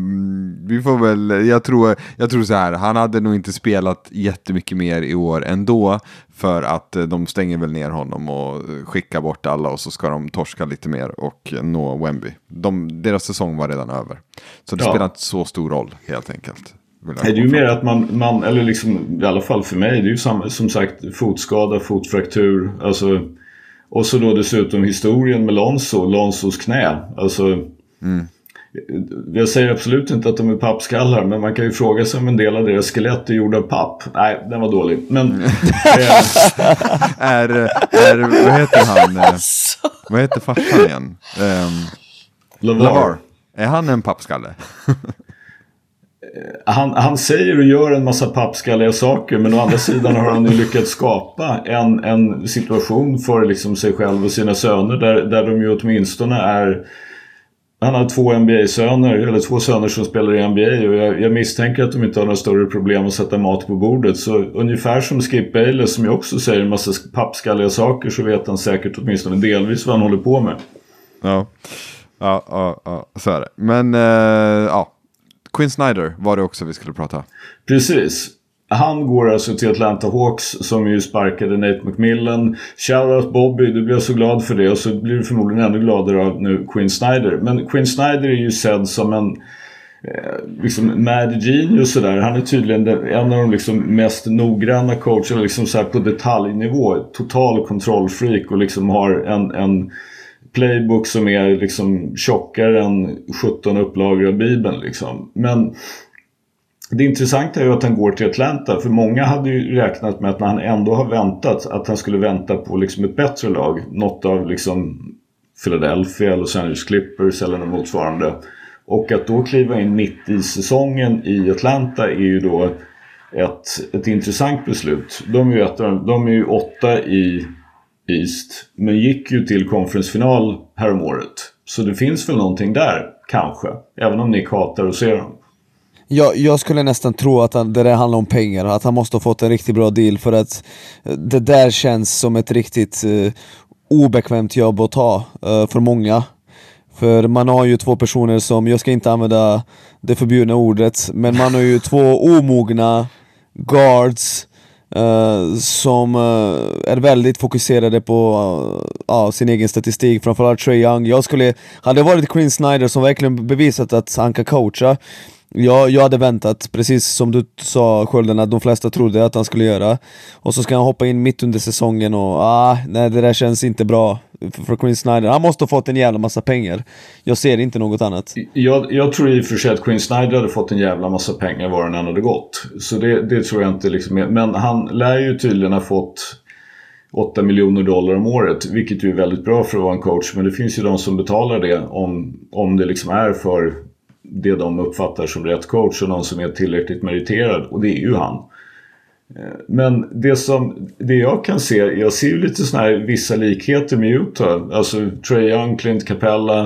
vi får väl, jag tror, jag tror så här, han hade nog inte spelat jättemycket mer i år ändå. För att eh, de stänger väl ner honom och skickar bort alla och så ska de torska lite mer och nå Wemby. De, deras säsong var redan över. Så det ja. spelar inte så stor roll helt enkelt. Det är ju mer att man, man, eller liksom i alla fall för mig, det är ju som, som sagt fotskada, fotfraktur. Alltså, och så då dessutom historien med Lonzo, Lonzos knä. Alltså, mm. Jag säger absolut inte att de är pappskallar men man kan ju fråga sig om en del av deras skelett är gjorda av papp. Nej, den var dålig. Men... Mm. är, är, vad heter han? Eh, vad heter farsan igen? Um, Lavar. Lavar. Är han en pappskalle? Eh, han, han säger och gör en massa pappskalliga saker men å andra sidan har han ju lyckats skapa en, en situation för liksom sig själv och sina söner där, där de ju åtminstone är han har två NBA-söner, eller två söner som spelar i NBA och jag, jag, misstänker att de inte har några större problem att sätta mat på bordet. Så ungefär som Skip Bayless som ju också säger en massa pappskalliga saker så vet han säkert åtminstone delvis vad han håller på med. Ja, ja, ja, ja så är det. Men, uh, ja. Quinn Snyder var det också vi skulle prata. Precis. Han går alltså till Atlanta Hawks som ju sparkade Nate McMillan. Shoutout Bobby, du blir så glad för det och så blir du förmodligen ännu gladare av nu Quinn Snyder. Men Quinn Snyder är ju sedd som en eh, liksom mad genius sådär. Han är tydligen en av de liksom mest noggranna coacherna liksom så på detaljnivå. Total kontrollfreak och liksom har en, en playbook som är liksom tjockare än 17 upplagor av Bibeln. Liksom. Men det intressanta är ju att han går till Atlanta. För många hade ju räknat med att när han ändå har väntat att han skulle vänta på liksom ett bättre lag. Något av liksom Philadelphia, Los Angeles Clippers eller något motsvarande. Och att då kliva in mitt i säsongen i Atlanta är ju då ett, ett intressant beslut. De är ju, ett, de är ju åtta i East. Men gick ju till konferensfinal häromåret. Så det finns väl någonting där, kanske. Även om Nick hatar att se dem. Jag, jag skulle nästan tro att han, det där handlar om pengar, att han måste ha fått en riktigt bra deal för att eh, det där känns som ett riktigt uh, obekvämt jobb att ta uh, för många. För man har ju två personer som, jag ska inte använda det förbjudna ordet, men man har ju två omogna guards Uh, som uh, är väldigt fokuserade på uh, sin egen statistik, framförallt Trey Young. Jag skulle, hade det varit Quinn Snyder som verkligen bevisat att han kan coacha, jag, jag hade väntat, precis som du sa Skölden, att de flesta trodde att han skulle göra. Och så ska han hoppa in mitt under säsongen och ah, nej det där känns inte bra för Quinn Snyder. Han måste ha fått en jävla massa pengar. Jag ser inte något annat. Jag, jag tror i och för sig att Quinn Snyder hade fått en jävla massa pengar var den än hade gått. Så det, det tror jag inte liksom är. Men han lär ju tydligen ha fått 8 miljoner dollar om året, vilket ju är väldigt bra för att vara en coach. Men det finns ju de som betalar det om, om det liksom är för det de uppfattar som rätt coach och någon som är tillräckligt meriterad och det är ju han. Eh, men det, som, det jag kan se, jag ser ju lite sådana här vissa likheter med Utah. Alltså Trey Young, Clint Capella,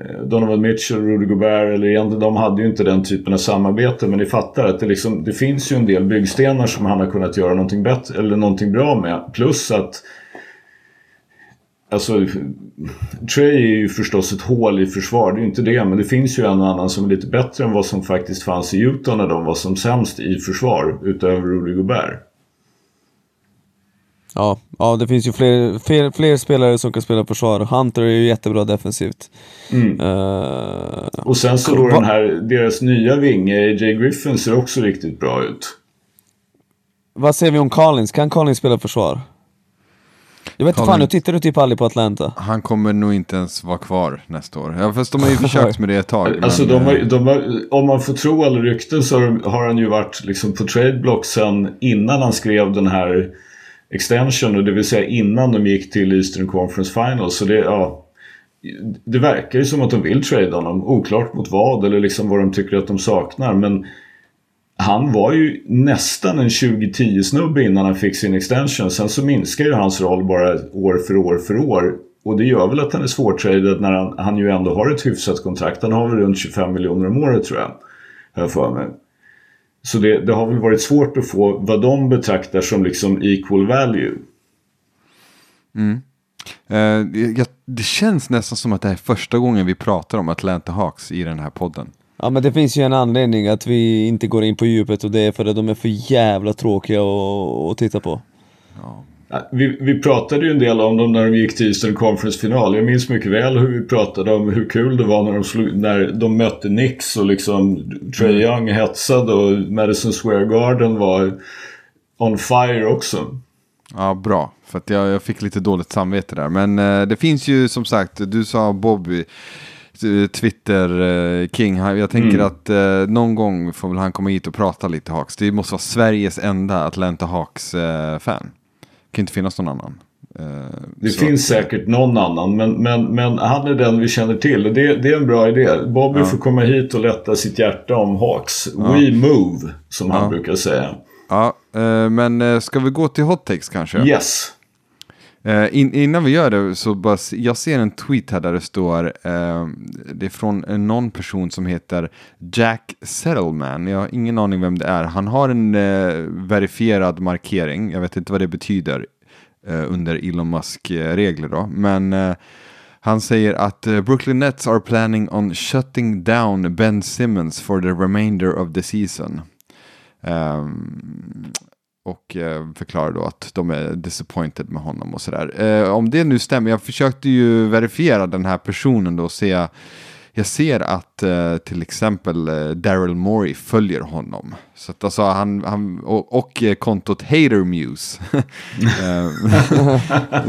eh, Donovan Mitchell, Rudy Gobert. Eller egentligen, de hade ju inte den typen av samarbete. Men ni fattar att det, liksom, det finns ju en del byggstenar som han har kunnat göra någonting, bättre, eller någonting bra med. Plus att Alltså, Trey är ju förstås ett hål i försvar, det är ju inte det. Men det finns ju en och annan som är lite bättre än vad som faktiskt fanns i Utah när de var som sämst i försvar, utöver Rudy Gobert. Ja, ja det finns ju fler, fler, fler spelare som kan spela försvar. Hunter är ju jättebra defensivt. Mm. Uh, och sen så då den här, deras nya vinge, AJ Griffin, ser också riktigt bra ut. Vad säger vi om Collins? Kan Collins spela försvar? Jag vet inte fan, nu tittar du typ aldrig på Atlanta. Han kommer nog inte ens vara kvar nästa år. Ja, fast de har ju försökt med det ett tag. Alltså, men... de har, de har, om man får tro alla rykten så har han ju varit liksom på tradeblock sen innan han skrev den här extension. Det vill säga innan de gick till Eastern Conference Finals. Så det, ja, det verkar ju som att de vill trade honom. Oklart mot vad eller liksom vad de tycker att de saknar. Men han var ju nästan en 2010-snubbe innan han fick sin extension. Sen så minskar ju hans roll bara år för år för år. Och det gör väl att han är svårtradad när han, han ju ändå har ett hyfsat kontrakt. Han har väl runt 25 miljoner om året tror jag. Har jag för mig. Så det, det, har väl varit svårt att få vad de betraktar som liksom equal value. Mm. Uh, det känns nästan som att det här är första gången vi pratar om Atlanta Hawks i den här podden. Ja men det finns ju en anledning att vi inte går in på djupet och det är för att de är för jävla tråkiga att, titta på. Ja. Vi, vi, pratade ju en del om dem när de gick till Eastern Conference-final. Jag minns mycket väl hur vi pratade om hur kul det var när de, slog, när de mötte Knicks och liksom Trae mm. Young hetsade och Madison Square Garden var on fire också. Ja, bra. För att jag, jag fick lite dåligt samvete där. Men eh, det finns ju som sagt, du sa Bobby. Twitter-king. Jag tänker mm. att eh, någon gång får väl han komma hit och prata lite Hawks. Det måste vara Sveriges enda Atlanta Hawks-fan. Eh, det kan inte finnas någon annan. Eh, det så. finns säkert någon annan, men, men, men han är den vi känner till. Det, det är en bra idé. Bobby ja. får komma hit och lätta sitt hjärta om Hawks. Ja. We move, som han brukar säga. Ja, eh, men eh, ska vi gå till hot takes kanske? Yes. Eh, in, innan vi gör det så bara, jag ser en tweet här där det står, eh, det är från någon person som heter Jack Settleman. Jag har ingen aning vem det är. Han har en eh, verifierad markering, jag vet inte vad det betyder eh, under Elon Musk-regler eh, då. Men eh, han säger att Brooklyn Nets are planning on shutting down Ben Simmons for the remainder of the season. Um, och eh, förklarar då att de är disappointed med honom och sådär. Eh, om det nu stämmer, jag försökte ju verifiera den här personen då och se jag ser att eh, till exempel eh, Daryl Morey följer honom. Så att alltså han, han och, och eh, kontot Hater Muse. Eh,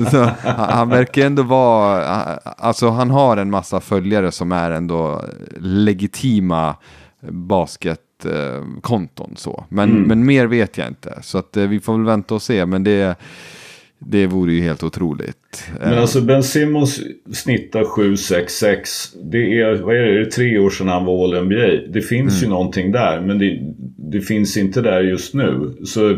så, han, han, verkar ändå vara, alltså han har en massa följare som är ändå legitima basket konton så. Men, mm. men mer vet jag inte. Så att eh, vi får väl vänta och se. Men det, det vore ju helt otroligt. Men alltså Ben Simmons snittar 7-6-6. Det är, vad är det, det är tre år sedan han var All-NBA. Det finns mm. ju någonting där. Men det, det finns inte där just nu. Så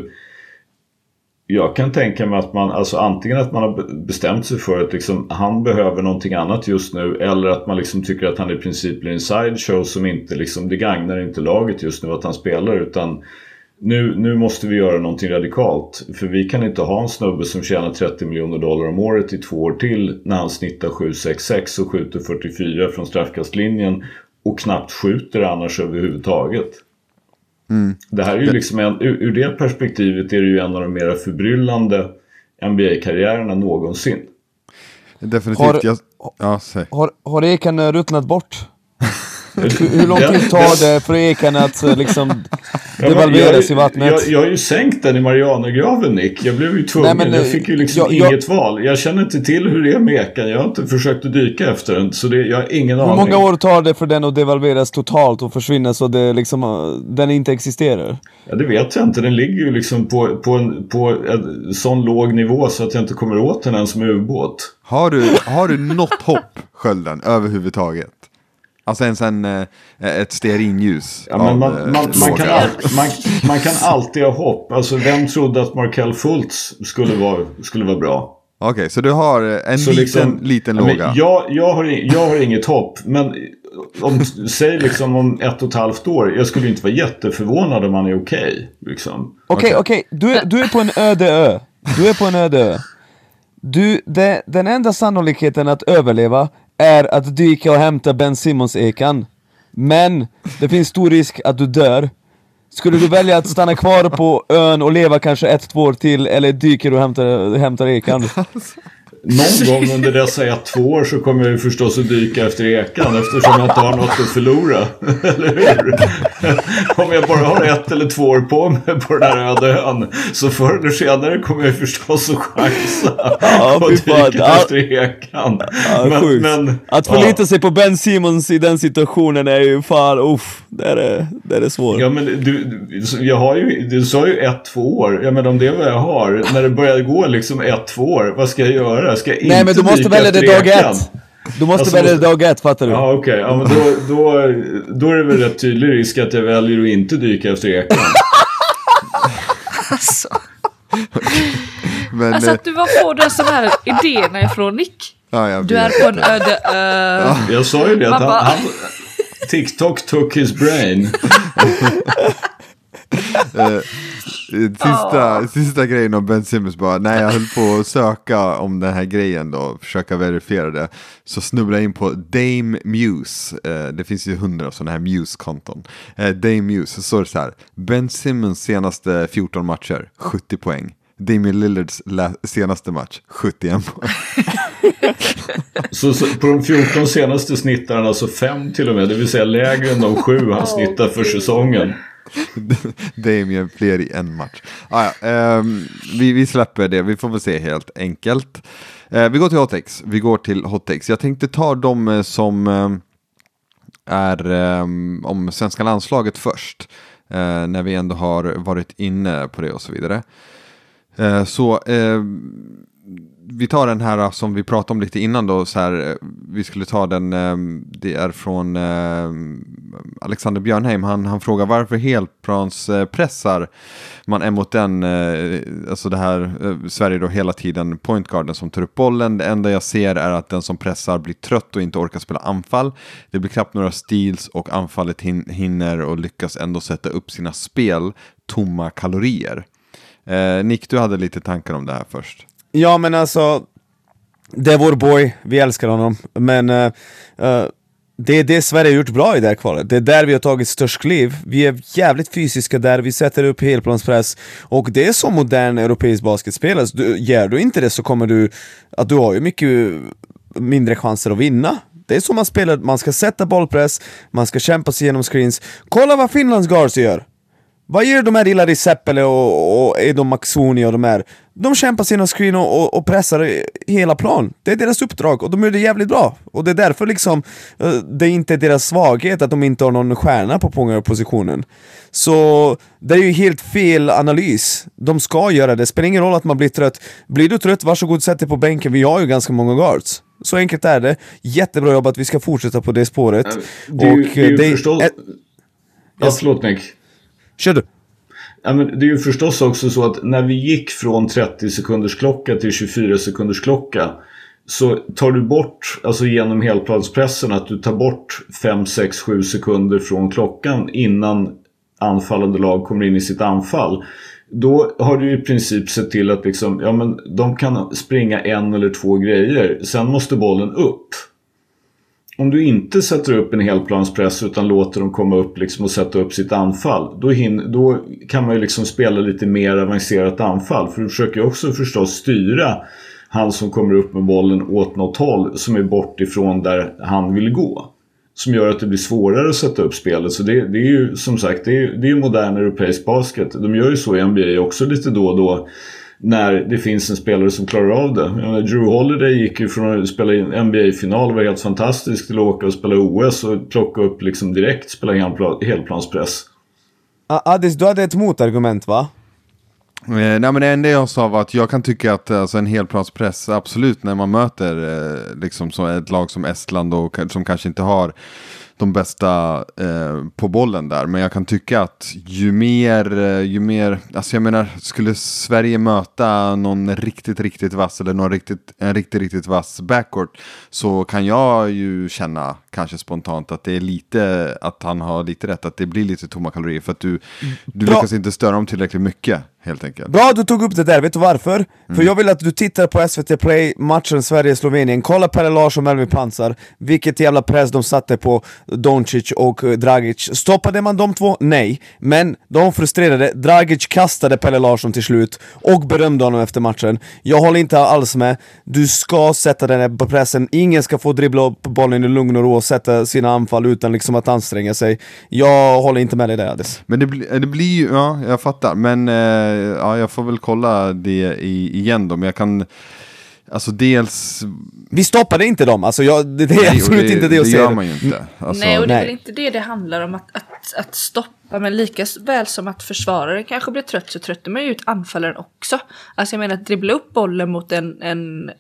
jag kan tänka mig att man, alltså antingen att man har bestämt sig för att liksom, han behöver någonting annat just nu eller att man liksom tycker att han i princip blir en sideshow som inte liksom, det gagnar inte laget just nu att han spelar utan nu, nu måste vi göra någonting radikalt. För vi kan inte ha en snubbe som tjänar 30 miljoner dollar om året i två år till när han snittar 7-6-6 och skjuter 44 från straffkastlinjen och knappt skjuter annars överhuvudtaget. Mm. Det här är ju liksom en, ur, det perspektivet är det ju en av de mera förbryllande NBA-karriärerna någonsin. Definitivt. Har, jag, ja, har, har Eken ruttnat bort? Hur lång tid tar det för Eken att eh, liksom devalveras i vattnet? Jag, jag har ju sänkt den i Marianergraven Nick. Jag blev ju tvungen. Nej, men, jag fick ju liksom jag, inget jag, val. Jag känner inte till hur det är med Eken. Jag har inte försökt att dyka efter den. Så det, jag har ingen hur aning. Hur många år tar det för den att devalveras totalt och försvinna så det liksom, eh, den inte existerar? Ja, det vet jag inte. Den ligger ju liksom på, på, en, på en sån låg nivå så att jag inte kommer åt den ens med ubåt. Har du, har du något hopp, Skölden, överhuvudtaget? Alltså en sån, eh, ett stearinljus. Ja, men man, man, man, kan all, man, man, kan alltid ha hopp. Alltså vem trodde att Markel Fultz skulle vara, skulle vara bra? Okej, okay, så du har en så liten, liksom, liten ja, låga? Jag, jag, har, jag har inget hopp. Men om, säg liksom om ett och ett halvt år. Jag skulle inte vara jätteförvånad om han är okej. Okay, liksom. Okej, okay, okej. Okay. Du, du är på en öde ö. Du är på en öde ö. Du, det, den enda sannolikheten att överleva är att dyka och hämta Ben Simmons-ekan. Men det finns stor risk att du dör. Skulle du välja att stanna kvar på ön och leva kanske ett, två år till eller dyker och hämtar, hämtar ekan? Någon gång under dessa ett, två år så kommer jag ju förstås att dyka efter ekan eftersom jag inte har något att förlora. eller hur? Om jag bara har ett eller två år på mig på den här öde ön så förr eller senare kommer jag förstås att chansa ja, och dyka ja. efter ekan. Ja, men, men, att förlita ja. sig på Ben Simmons i den situationen är ju fan, uff, det är, det är svårt. Ja men du, jag har ju, du sa ju ett, två år. Ja men om det är vad jag har, när det börjar gå liksom ett, två år, vad ska jag göra? Jag ska inte Nej men du måste välja det dag ett. Du måste alltså, välja det dag ett, fattar du? Ja okej, okay. ja, men då, då, då är det väl rätt tydlig risk att jag väljer att inte dyka efter ekan. alltså. men, alltså att du var får de sådana här idéerna ifrån Nick. Ja, du är på en öde ö. Ja, jag sa ju det att han, han, TikTok took his brain. Eh, sista, oh. sista grejen om Ben Simmons bara, när jag höll på att söka om den här grejen då, försöka verifiera det, så snubblade jag in på Dame Muse. Eh, det finns ju hundra sådana här Muse-konton. Eh, Dame Muse, så står det så här, Ben Simmons senaste 14 matcher, 70 poäng. Damian Lillards senaste match, 71 poäng. så, så, på de 14 senaste snittar han alltså 5 till och med, det vill säga lägre än de 7 han snittar för säsongen. Damien fler i en match. Ah, ja, um, vi, vi släpper det, vi får väl se helt enkelt. Uh, vi går till Hotex. Vi går till Hotex. Jag tänkte ta de eh, som uh, är um, om svenska landslaget först. när vi ändå har varit inne på det och så vidare. så ehm, vi tar den här eh, som vi pratade om lite innan då, så här, eh, vi skulle ta den, eh, det är från Alexander Björnheim, han, han frågar varför helplanspressar man är mot den, alltså det här, Sverige då hela tiden pointgarden som tar upp bollen, det enda jag ser är att den som pressar blir trött och inte orkar spela anfall, det blir knappt några steals och anfallet hinner och lyckas ändå sätta upp sina spel, tomma kalorier. Eh, Nick, du hade lite tankar om det här först. Ja men alltså, det är vår boy, vi älskar honom. Men uh, uh, det är det Sverige har gjort bra i det här kvalet. Det är där vi har tagit störst kliv. Vi är jävligt fysiska där, vi sätter upp helplanspress. Och det är så modern europeisk basket spelas, alltså, du, gör du inte det så kommer du... Att du har ju mycket mindre chanser att vinna. Det är så man spelar, man ska sätta bollpress, man ska kämpa sig igenom screens. Kolla vad Finlands guards gör! Vad gör de här Ilari Seppele och, och Edo Maxoni och de här? De kämpar sina screen och, och, och, pressar hela plan. Det är deras uppdrag och de gör det jävligt bra. Och det är därför liksom, eh, det är inte deras svaghet att de inte har någon stjärna på positionen. Så det är ju helt fel analys. De ska göra det, spelar ingen roll att man blir trött. Blir du trött, varsågod sätt dig på bänken, vi har ju ganska många guards. Så enkelt är det. Jättebra jobbat, vi ska fortsätta på det spåret. Ju, det är ju det, förstås... Är, ja, förlåt Nick. Kör du! Ja, men det är ju förstås också så att när vi gick från 30 sekunders klocka till 24 sekunders klocka så tar du bort, alltså genom helplanspressen, att du tar bort 5, 6, 7 sekunder från klockan innan anfallande lag kommer in i sitt anfall. Då har du i princip sett till att liksom, ja, men de kan springa en eller två grejer. Sen måste bollen upp om du inte sätter upp en helplanspress utan låter dem komma upp liksom och sätta upp sitt anfall. Då, hin- då kan man ju liksom spela lite mer avancerat anfall. För du försöker ju också förstås styra han som kommer upp med bollen åt något håll som är bort ifrån där han vill gå. Som gör att det blir svårare att sätta upp spelet. Så det, det är ju som sagt det är, det är modern europeisk basket. De gör ju så i NBA också lite då och då när det finns en spelare som klarar av det. Menar, Drew Holiday gick ju från att spela in NBA-final, var helt fantastisk, till att åka och spela OS och plocka upp liksom direkt, spela helplanspress. Adis, du hade ett motargument va? Eh, nej men det enda jag sa var att jag kan tycka att alltså, en helplanspress, absolut när man möter eh, liksom, så ett lag som Estland och som kanske inte har de bästa eh, på bollen där. Men jag kan tycka att ju mer, eh, ju mer, alltså jag menar, skulle Sverige möta någon riktigt, riktigt vass eller någon riktigt, en riktigt, riktigt vass backcourt så kan jag ju känna kanske spontant att det är lite, att han har lite rätt, att det blir lite tomma kalorier för att du, du lyckas inte störa dem tillräckligt mycket helt enkelt. Bra du tog upp det där, vet du varför? Mm. För jag vill att du tittar på SVT Play, matchen Sverige-Slovenien, kolla Pelle Larsson och Melvin Pansar, vilket jävla press de satte på Doncic och Dragic. Stoppade man de två? Nej. Men de frustrerade, Dragic kastade Pelle Larsson till slut och berömde honom efter matchen. Jag håller inte alls med, du ska sätta den här pressen, ingen ska få dribbla upp bollen i lugn och ro och sätta sina anfall utan liksom att anstränga sig. Jag håller inte med dig där Adis. Men det, bli, det blir ju, ja jag fattar, men eh ja, jag får väl kolla det igen då, men jag kan... Alltså dels... Vi stoppade inte dem, alltså jag, det, det är Nej, absolut det, inte det jag ser. Det gör man ju inte. Alltså... Nej, och det är väl inte det det handlar om att, att, att stoppa, men lika väl som att försvararen kanske blir trött så tröttar man ju ut anfallaren också. Alltså jag menar att dribbla upp bollen mot en, en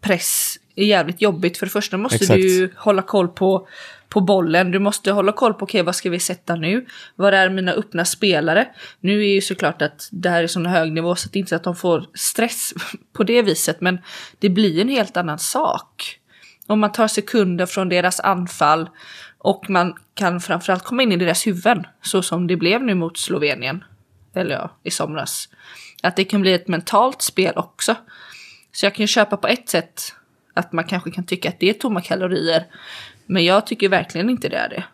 press är jävligt jobbigt. För det första måste Exakt. du ju hålla koll på på bollen. Du måste hålla koll på, okej okay, vad ska vi sätta nu? Var är mina öppna spelare? Nu är ju såklart att det här är sån hög nivå så att det inte är att de får stress på det viset, men det blir en helt annan sak. Om man tar sekunder från deras anfall och man kan framförallt komma in i deras huvuden, så som det blev nu mot Slovenien, eller ja, i somras. Att det kan bli ett mentalt spel också. Så jag kan ju köpa på ett sätt att man kanske kan tycka att det är tomma kalorier. Men jag tycker verkligen inte det är det.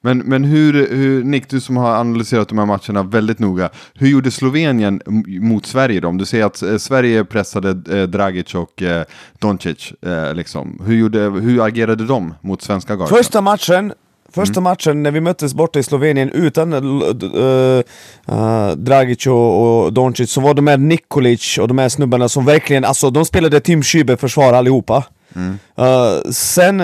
Men, men hur, hur, Nick, du som har analyserat de här matcherna väldigt noga, hur gjorde Slovenien mot Sverige då? Om du säger att eh, Sverige pressade eh, Dragic och eh, Doncic, eh, liksom. hur, gjorde, hur agerade de mot svenska guards? Första matchen, Första mm. matchen när vi möttes borta i Slovenien utan uh, uh, Dragic och, och Doncic så var de med Nikolic och de här snubbarna som verkligen, alltså de spelade Tim Schübe försvar allihopa. Mm. Uh, sen,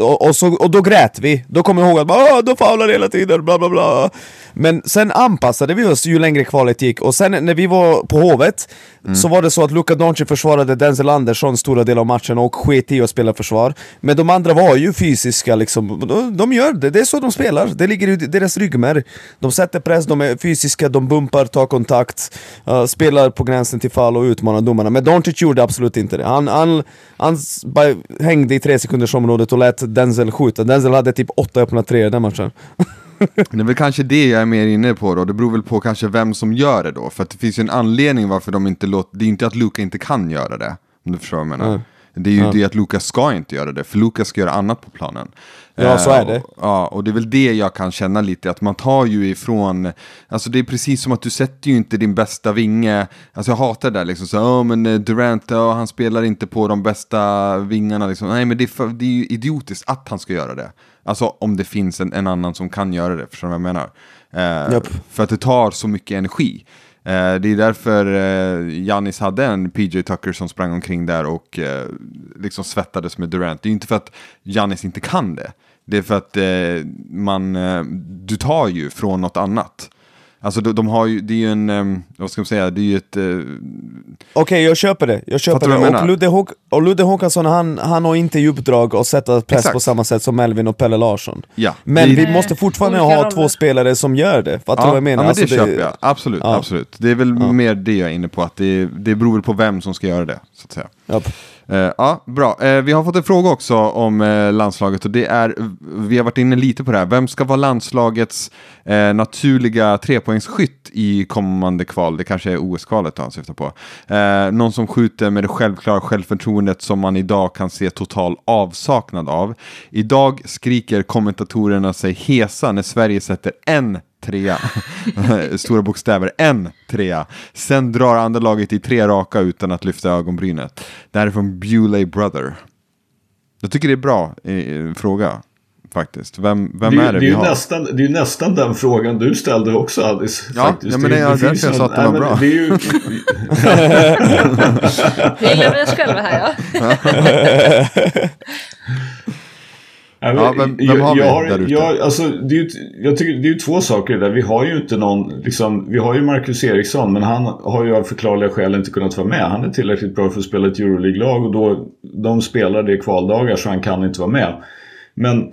och, och, så, och då grät vi. Då kommer jag ihåg att bara, de faular hela tiden, bla bla bla. Men sen anpassade vi oss ju längre kvalet gick och sen när vi var på Hovet mm. så var det så att Luka Doncic försvarade Denzel Andersson stora delar av matchen och sket i att spela försvar. Men de andra var ju fysiska liksom, de, de gör det, det är så de spelar. Det ligger i deras ryggmärg. De sätter press, de är fysiska, de bumpar, tar kontakt, uh, spelar på gränsen till fall och utmanar domarna. Men Doncic gjorde absolut inte det. Han, han, han hängde i tre sekunders området och lät Denzel skjuta. Denzel hade typ åtta öppna tre i den matchen. det är väl kanske det jag är mer inne på då, det beror väl på kanske vem som gör det då. För att det finns ju en anledning varför de inte låter, det är inte att Luka inte kan göra det. Om du förstår vad jag menar. Mm. Det är ju ja. det att Lukas ska inte göra det, för Lukas ska göra annat på planen. Ja, så är det. Uh, ja, och det är väl det jag kan känna lite, att man tar ju ifrån, alltså det är precis som att du sätter ju inte din bästa vinge, alltså jag hatar det där liksom, så, oh, men eh, Durant, oh, han spelar inte på de bästa vingarna liksom. Nej, men det är, för, det är ju idiotiskt att han ska göra det. Alltså om det finns en, en annan som kan göra det, förstår du vad jag menar? Uh, yep. För att det tar så mycket energi. Eh, det är därför eh, hade en PJ Tucker som sprang omkring där och eh, liksom svettades med Durant. Det är inte för att Janis inte kan det. Det är för att eh, man, eh, du tar ju från något annat. Alltså de, de, har ju, det är ju en, um, vad ska man säga, det är ju ett... Uh... Okej, okay, jag köper det. Jag köper det. Och Ludde, Håk och Ludde Håkansson, han, han har inte i uppdrag att sätta press Exakt. på samma sätt som Melvin och Pelle Larsson. Ja. Men det... vi måste fortfarande ha två spelare som gör det. Fattar du ja, vad jag menar? Ja, men alltså, det, det köper jag. Absolut, ja. absolut. Det är väl ja. mer det jag är inne på, att det, det beror väl på vem som ska göra det, så att säga. Yep. Eh, ja, bra. Eh, vi har fått en fråga också om eh, landslaget och det är, vi har varit inne lite på det här, vem ska vara landslagets naturliga trepoängsskytt i kommande kval? Det kanske är OS-kvalet han syftar på. någon som skjuter med det självklara självförtroendet som man idag kan se total avsaknad av. Idag skriker kommentatorerna sig hesa när Sverige sätter en trea. Stora bokstäver, en trea. Sen drar andra laget i tre raka utan att lyfta ögonbrynet. Det här är från Bewley Brother. Jag tycker det är bra eh, fråga. Faktiskt. Vem, vem det, är det, det vi har? Nästan, det är ju nästan den frågan du ställde också Alice. Ja, faktiskt. ja men det, är därför jag sa att den var bra. Det är ju... Vi oss själva här ja. Ja, vem, vem har jag, vi har, där ute? Jag, alltså, det är ju, jag tycker det är ju två saker där. Vi har ju inte någon, liksom, vi har ju Marcus Eriksson men han har ju av förklarliga skäl inte kunnat vara med. Han är tillräckligt bra för att spela ett Euroleague-lag och då, de spelar det kvaldagar så han kan inte vara med. Men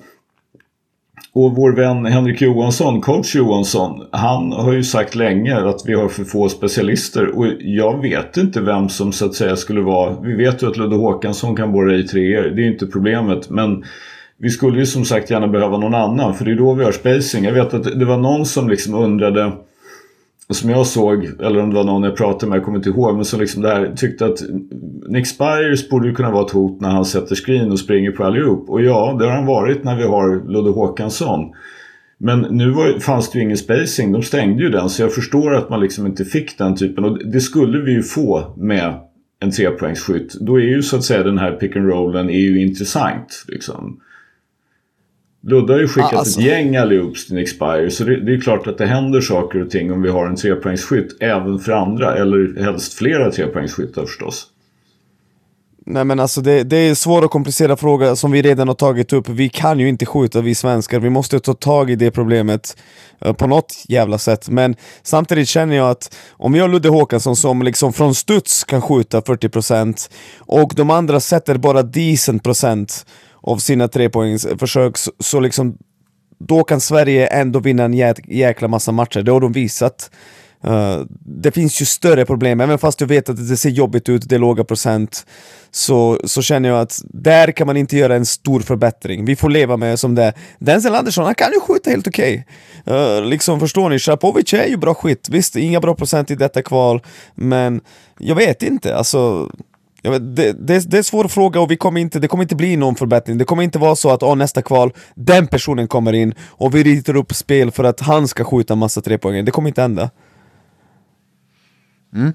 och vår vän Henrik Johansson, coach Johansson, han har ju sagt länge att vi har för få specialister och jag vet inte vem som så att säga skulle vara... Vi vet ju att Ludde Håkansson kan borra i treor, det är inte problemet. Men vi skulle ju som sagt gärna behöva någon annan för det är då vi har spacing. Jag vet att det var någon som liksom undrade som jag såg, eller om det var någon jag pratade med, jag kommer inte ihåg, men som liksom där tyckte att Nick Spires borde ju kunna vara ett hot när han sätter screen och springer på allihop. Och ja, det har han varit när vi har Ludde Håkansson. Men nu var, fanns det ju ingen spacing, de stängde ju den så jag förstår att man liksom inte fick den typen. Och det skulle vi ju få med en trepoängsskytt. Då är ju så att säga den här pick and rollen är ju intressant. Liksom. Ludde har ju skickat alltså. ett gäng allihop till Expire så det, det, är klart att det händer saker och ting om vi har en trepoängsskytt även för andra eller helst flera trepoängsskyttar förstås. Nej men alltså det, det är en svår och komplicerad fråga som vi redan har tagit upp. Vi kan ju inte skjuta vi svenskar, vi måste ta tag i det problemet uh, på något jävla sätt. Men samtidigt känner jag att om vi har Ludde Håkansson som liksom från studs kan skjuta 40% och de andra sätter bara decent procent av sina trepoängsförsök så, så liksom då kan Sverige ändå vinna en jä jäkla massa matcher, det har de visat. Uh, det finns ju större problem, även fast jag vet att det ser jobbigt ut, det är låga procent, så, så känner jag att där kan man inte göra en stor förbättring. Vi får leva med som det är. Denzel Andersson, han kan ju skjuta helt okej. Okay. Uh, liksom förstår ni, Sjapovic är ju bra skit. Visst, inga bra procent i detta kval, men jag vet inte, alltså Vet, det, det, det, är en svår fråga och vi kommer inte, det kommer inte bli någon förbättring. Det kommer inte vara så att oh, nästa kval, den personen kommer in och vi ritar upp spel för att han ska skjuta massa trepoängare. Det kommer inte hända. Mm.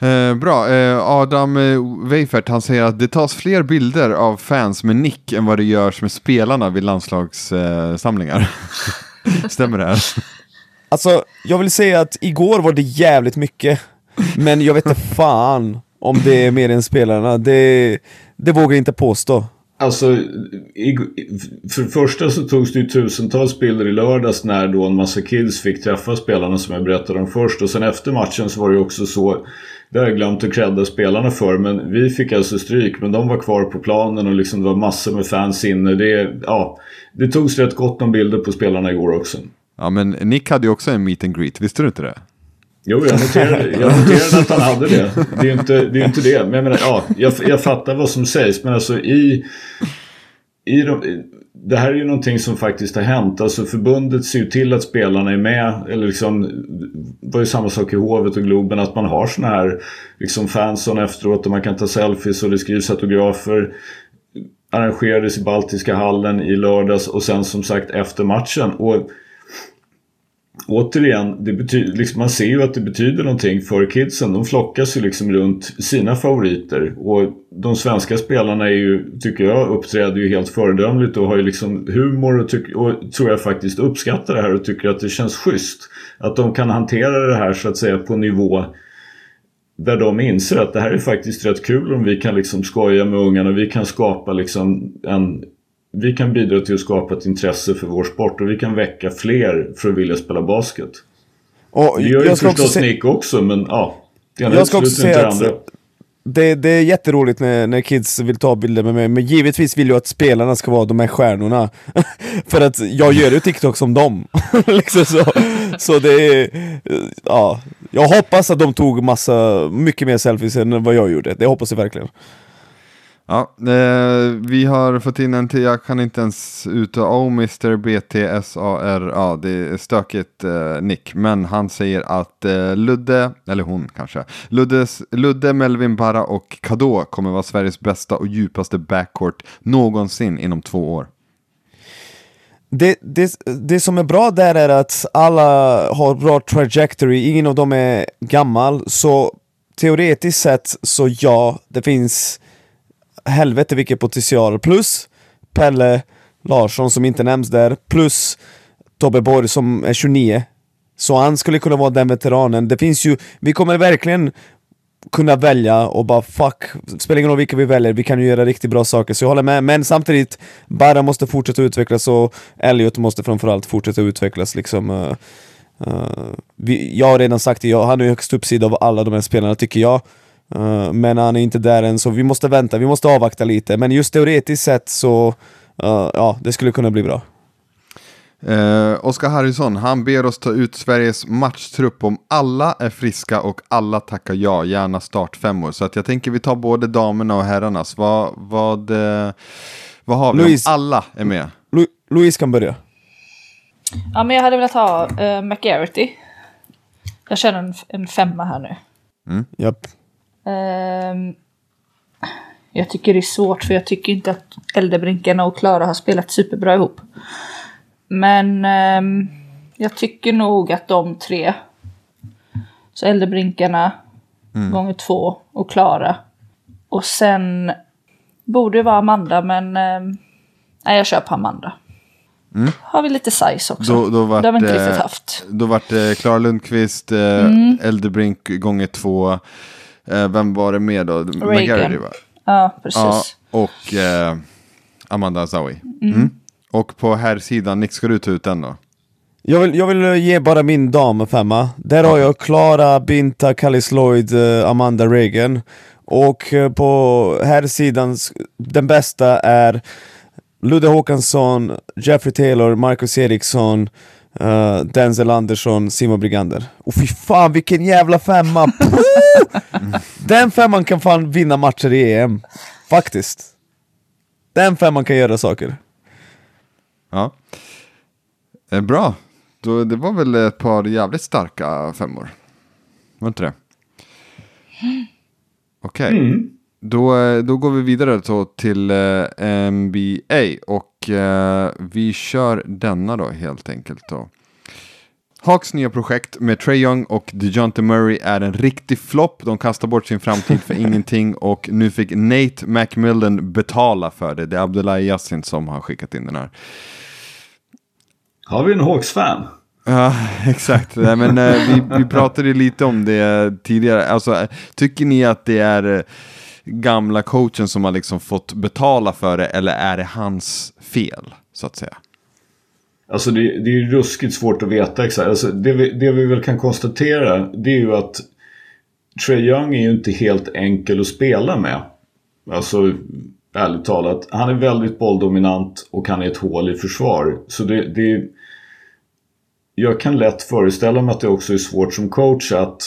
Eh, bra, eh, Adam eh, Weifert han säger att det tas fler bilder av fans med nick än vad det görs med spelarna vid landslagssamlingar. Stämmer det här? Alltså, jag vill säga att igår var det jävligt mycket, men jag vet inte fan om det är mer än spelarna, det, det vågar jag inte påstå. Alltså, för det första så togs det ju tusentals bilder i lördags när då en massa kids fick träffa spelarna som jag berättade om först. Och sen efter matchen så var det ju också så, det har jag glömt att credda spelarna för, men vi fick alltså stryk. Men de var kvar på planen och liksom det var massor med fans inne. Det, ja, det togs rätt gott om bilder på spelarna igår också. Ja, men Nick hade ju också en meet and greet, visste du inte det? Jo, jag noterade, jag noterade att han hade det. Det är ju inte det. Är inte det. Men jag menar, ja, jag, jag fattar vad som sägs. Men alltså i... i de, det här är ju någonting som faktiskt har hänt. Alltså förbundet ser ju till att spelarna är med. Eller liksom, det var ju samma sak i Hovet och Globen. Att man har såna här liksom fanson efteråt. Och man kan ta selfies och det skrivs autografer. Arrangerades i Baltiska hallen i lördags. Och sen som sagt efter matchen. Och återigen, det betyder, liksom, man ser ju att det betyder någonting för kidsen. De flockas ju liksom runt sina favoriter. Och de svenska spelarna är ju, tycker jag, uppträder ju helt föredömligt och har ju liksom humor och, tyck, och tror jag faktiskt uppskattar det här och tycker att det känns schysst. Att de kan hantera det här så att säga på nivå där de inser att det här är faktiskt rätt kul om vi kan liksom skoja med ungarna. Vi kan skapa liksom en vi kan bidra till att skapa ett intresse för vår sport och vi kan väcka fler för att vilja spela basket. Och det gör ju förstås se... Nick också men ja. Det ena jag ska också säga att det, det är jätteroligt när, när kids vill ta bilder med mig, men givetvis vill jag att spelarna ska vara de här stjärnorna. För att jag gör ju TikTok som dem. liksom så, så det är, ja, jag hoppas att de tog massa, mycket mer selfies än vad jag gjorde. Det hoppas jag verkligen. Ja, eh, vi har fått in en till, jag kan inte ens uttala, oh Mr BTSAR, ja det är stökigt eh, nick, men han säger att eh, Ludde, eller hon kanske, Luddes, Ludde, Melvin Barra och Kado kommer vara Sveriges bästa och djupaste backcourt någonsin inom två år. Det, det, det som är bra där är att alla har bra trajectory, ingen av dem är gammal, så teoretiskt sett så ja, det finns helvete vilken potential. Plus Pelle Larsson som inte nämns där, plus Tobbe Borg som är 29. Så han skulle kunna vara den veteranen. Det finns ju, vi kommer verkligen kunna välja och bara fuck, spelar ingen roll vilka vi väljer, vi kan ju göra riktigt bra saker. Så jag håller med, men samtidigt, Barra måste fortsätta utvecklas och Elliot måste framförallt fortsätta utvecklas liksom. Uh, uh, vi, jag har redan sagt det, han är högst uppsida av alla de här spelarna tycker jag. Uh, men han är inte där än, så vi måste vänta, vi måste avvakta lite. Men just teoretiskt sett så, uh, ja, det skulle kunna bli bra. Eh, Oskar Harrison, han ber oss ta ut Sveriges matchtrupp om alla är friska och alla tackar ja, gärna startfemmor. Så att jag tänker vi tar både damerna och herrarnas. Vad, vad, vad har vi Louise. om alla är med? Lu Louise kan börja. Ja, men jag hade velat ha uh, McGarity. Jag känner en, en femma här nu. Japp. Ehm, jag tycker det är svårt för jag tycker inte att Eldebrinkarna och Klara har spelat superbra ihop. Men ehm, jag tycker nog att de tre, så Eldebrinkarna gånger två och Klara. Och sen borde det vara Amanda men ehm, nej jag kör på Amanda. Har vi lite size också. Då, då vart, det har vi inte riktigt haft. Då vart det Klara Lundqvist, eh, Eldebrink gånger två. Eh, vem var det mer då? McGarry, va? Ja, precis. Ja, och eh, Amanda Azawi. Mm. Och på här sidan, Nick ska du ta ut den då? Jag vill, jag vill eh, ge bara min dam femma. Där har jag Klara, Binta, Callis Lloyd, eh, Amanda Reagan. Och på här sidan, den bästa är Ludde Håkansson, Jeffrey Taylor, Marcus Eriksson, eh, Denzel Andersson, Simon Brigander. Och fy fan vilken jävla femma! Den femman kan fan vinna matcher i EM. Faktiskt. Den femman kan göra saker. Ja. Eh, bra. Då, det var väl ett par jävligt starka femmor. Var inte det? Okej. Då, eh, då går vi vidare då till eh, NBA och eh, vi kör denna då helt enkelt då. Hawks nya projekt med Trey Young och DeJounte Murray är en riktig flopp. De kastar bort sin framtid för ingenting och nu fick Nate McMillan betala för det. Det är Abdullahi Yassin som har skickat in den här. Har vi en Hawks-fan? Ja, exakt. Nej, men, eh, vi, vi pratade lite om det tidigare. Alltså, eh, tycker ni att det är eh, gamla coachen som har liksom fått betala för det eller är det hans fel, så att säga? Alltså det, det är ju ruskigt svårt att veta exakt. Alltså det, vi, det vi väl kan konstatera det är ju att Trey Young är ju inte helt enkel att spela med. Alltså ärligt talat. Han är väldigt bolldominant och han är ett hål i försvar. Så det, det Jag kan lätt föreställa mig att det också är svårt som coach att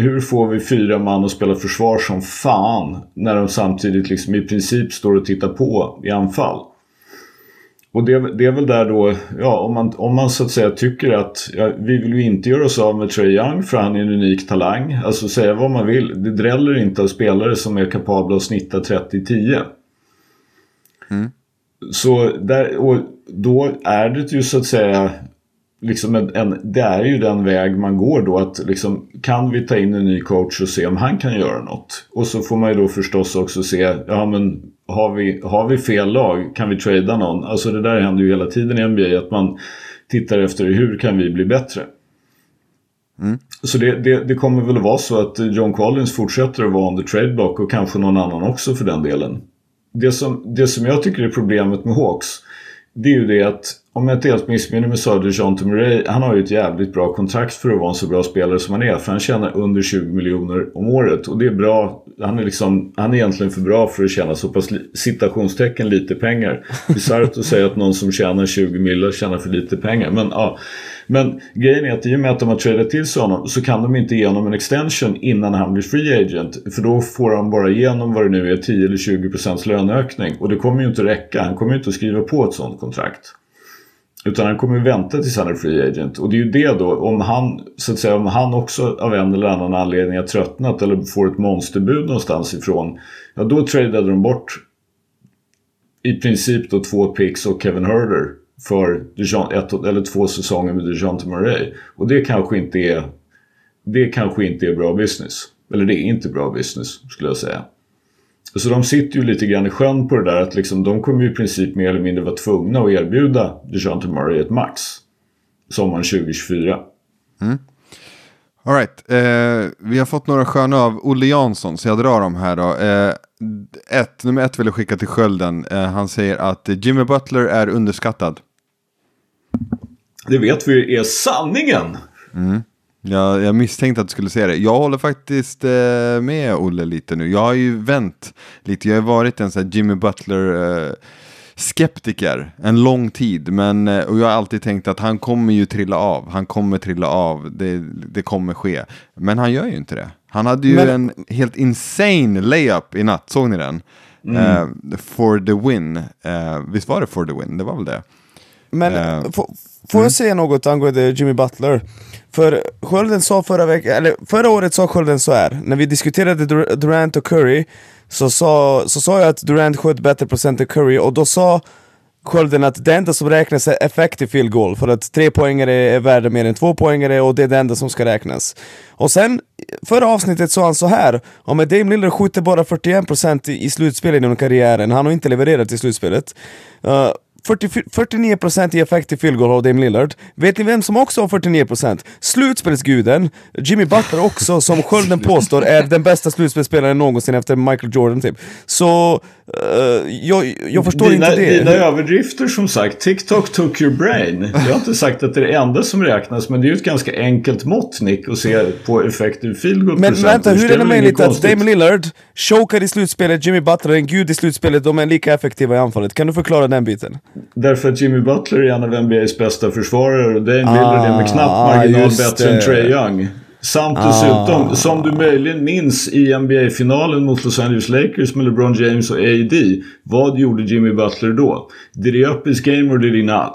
hur får vi fyra man att spela försvar som fan när de samtidigt liksom i princip står och tittar på i anfall? Och det, det är väl där då, ja om man, om man så att säga tycker att ja, vi vill ju inte göra oss av med Trey Young för han är en unik talang. Alltså säga vad man vill, det dräller inte av spelare som är kapabla att snitta 30-10. Så där, och då är det ju så att säga liksom en, en, det är ju den väg man går då att liksom kan vi ta in en ny coach och se om han kan göra något. Och så får man ju då förstås också se, ja men har vi, har vi fel lag, kan vi trada någon? Alltså det där händer ju hela tiden i NBA att man tittar efter hur kan vi bli bättre. Så det, det, det kommer väl att vara så att John Collins fortsätter att vara on the trade block och kanske någon annan också för den delen. Det som, det som jag tycker är problemet med Hawks det är ju det att om jag inte helt missminner mig så har DeJounte Murray, han har ju ett jävligt bra kontrakt för att vara en så bra spelare som han är. För han tjänar under 20 miljoner om året och det är bra. Han är, liksom, han är egentligen för bra för att tjäna så pass citationstecken lite pengar. Bisarrt att säga att någon som tjänar 20 miljoner tjänar för lite pengar. Men, ja. Men grejen är att i och med att de har tradat till sig honom så kan de inte ge honom en extension innan han blir free agent. För då får han bara igenom vad det nu är 10 eller 20 procents löneökning. Och det kommer ju inte räcka. Han kommer ju inte att skriva på ett sånt kontrakt. Utan han kommer vänta tills han är free agent. Och det är ju det då, om han, så att säga, om han också av en eller annan anledning har tröttnat eller får ett monsterbud någonstans ifrån. Ja, då tradade de bort i princip då två picks och Kevin Herder för Dijon, ett eller två säsonger med DeJounte Murray. Och det kanske inte är det kanske inte är bra business. Eller det är inte bra business skulle jag säga. Så de sitter ju lite grann i sjön på det där att liksom, de kommer ju i princip mer eller mindre vara tvungna att erbjuda DeJounte Murray ett max. Sommaren 2024. All right. eh, vi har fått några sköna av Olle Jansson, så jag drar dem här då. Eh, ett, nummer ett vill jag skicka till Skölden. Eh, han säger att Jimmy Butler är underskattad. Det vet vi är sanningen! Jag, jag misstänkte att du skulle säga det. Jag håller faktiskt eh, med Olle lite nu. Jag har ju vänt lite. Jag har varit en sån här Jimmy Butler eh, skeptiker en lång tid. Men, eh, och jag har alltid tänkt att han kommer ju trilla av. Han kommer trilla av. Det, det kommer ske. Men han gör ju inte det. Han hade ju Men- en helt insane layup i natt. Såg ni den? Eh, for the win. Eh, visst var det for the win? Det var väl det. Men Eh, få- får jag säga något angående Jimmy Butler? För Skölden sa förra veckan, eller förra året sa Skölden så här. när vi diskuterade Dur- Durant och Curry så sa, så sa jag att Durant sköt bättre procent än Curry och då sa Skölden att det enda som räknas är effective field goal för att tre poängare är värda mer än två poängare och det är det enda som ska räknas. Och sen, förra avsnittet sa han så här, ja men Dame Lillard skjuter bara 41% i, i slutspelet genom karriären, han har inte levererat i slutspelet. Uh, 40, 49% i effective field goal har Dame Lillard. Vet ni vem som också har 49%? Slutspelsguden, Jimmy Butler också, som Skölden påstår är den bästa slutspelsspelaren någonsin efter Michael Jordan typ. Så, eh, jag, jag förstår dina, inte det. Dina överdrifter som sagt. TikTok took your brain. Jag har inte sagt att det är det enda som räknas. Men det är ju ett ganska enkelt mått Nick. Att se på effective field goal Men vänta, hur Det är det möjligt att. Dame Lillard chokar i slutspelet, Jimmy Butler är en gud i slutspelet, de är lika effektiva i anfallet? Kan du förklara den biten? Därför att Jimmy Butler är en av NBAs bästa försvarare och Dame Lillard är med knapp Ah, marginal bättre än Trae Young. Samt dessutom, som du möjligen minns i NBA-finalen mot Los Angeles Lakers med LeBron James och AD. Vad gjorde Jimmy Butler då? Did he up his game or did he not?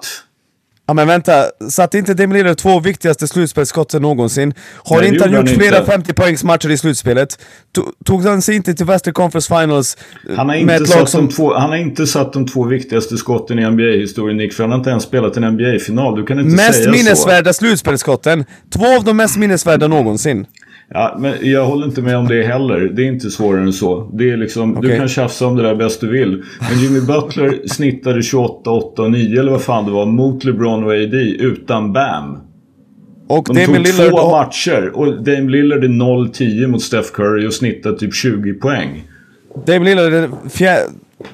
Ja men vänta, satte inte Dame Lillard två viktigaste slutspelsskotten någonsin? Har Nej, inte han gjort flera inte. 50 poängsmatcher i slutspelet? To- Tog han sig inte till Western Conference Finals eh, Han har, inte satt som... de två, han har inte satt de två viktigaste skotten i NBA-historien Nick. För han har inte ens spelat en NBA-final. Du kan inte Mest säga så. minnesvärda slutspelsskotten. Två av de mest minnesvärda någonsin. Ja, men jag håller inte med om det heller. Det är inte svårare än så. Det är liksom, Du Okej. kan tjafsa om det där bäst du vill. Men Jimmy Butler snittade 28, 8 och 9 eller vad fan det var mot LeBron och AD utan Bam. Och De Dame tog Lillard... två matcher och Dame Lillard är 0-10 mot Steph Curry och snittar typ 20 poäng. Dame Lillard är fjär,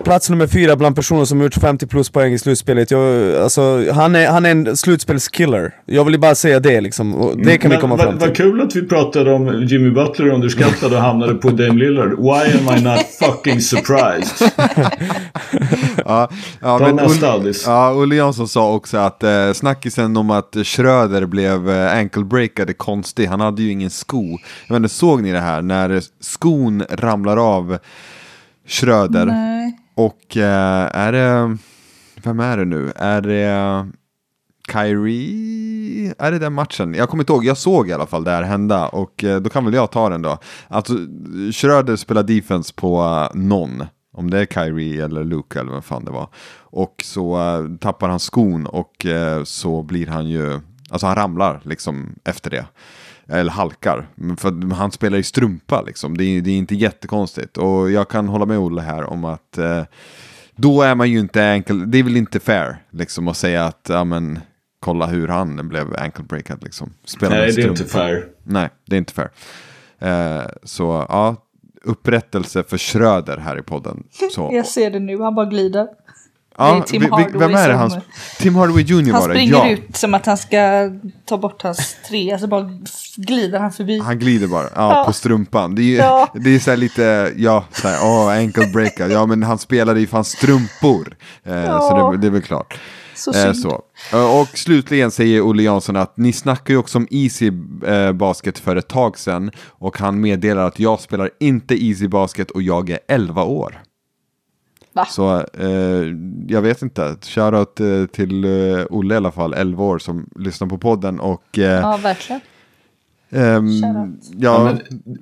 plats nummer fyra bland personer som gjort 50 plus poäng i slutspelet. Jag, alltså, han, är, han är en slutspelskiller. Jag vill ju bara säga det liksom. Och det kan vi Men komma vad- fram till. Vad kul att vi pratade om Jimmy Butler underskattad och hamnade på Dame Lillard. Why am I not fucking surprised? Ja, ja, Ta men nästa, Olle-. Ja, Olle Jansson sa också att eh, snackisen om att Schröder blev eh, ankle breakad är konstig. Han hade ju ingen sko. Jag vet inte, såg ni det här när skon ramlar av Schröder? Nej. Och eh, är det, vem är det nu? Är det Kyrie? Är det den matchen? Jag kommer inte ihåg, jag såg i alla fall det här hända och eh, då kan väl jag ta den då. Alltså, Schröder spelar defense på eh, någon, om det är Kyrie eller Luka eller vad fan det var. Och så eh, tappar han skon och eh, så blir han ju, alltså han ramlar liksom efter det. Eller halkar. För han spelar i strumpa liksom. Det är, det är inte jättekonstigt. Och jag kan hålla med Olle här om att eh, då är man ju inte enkel. Det är väl inte fair liksom att säga att ja men kolla hur han blev ankle breakad liksom. Spelar Nej, det är inte fair. Nej, det är inte fair. Eh, så ja, upprättelse för Schröder här i podden. Så, Jag ser det nu, han bara glider. Ja, det är Tim Hardaway vem är det? som- Han, Tim Hardaway Jr Han springer ja. ut som att han ska ta bort hans tre, så bara glider han förbi. Han glider bara, ja, Ja. på strumpan. Det är, Ja. det är så här lite, ja, så här, åh, ankle breaker. Ja, men han spelade ju fan strumpor. Eh, Så det, det är väl klart. Så Eh, så. Eh, Och slutligen säger Olle Jansson att ni snackar ju också om Easy eh, Basket för ett tag sedan. Och han meddelar att jag spelar inte Easy Basket och jag är 11 år. Va? Så eh, jag vet inte, shoutout eh, till eh, Olle i alla fall, 11 år som lyssnar på podden. Och eh, Ja, verkligen. ehm. Ja, ja, men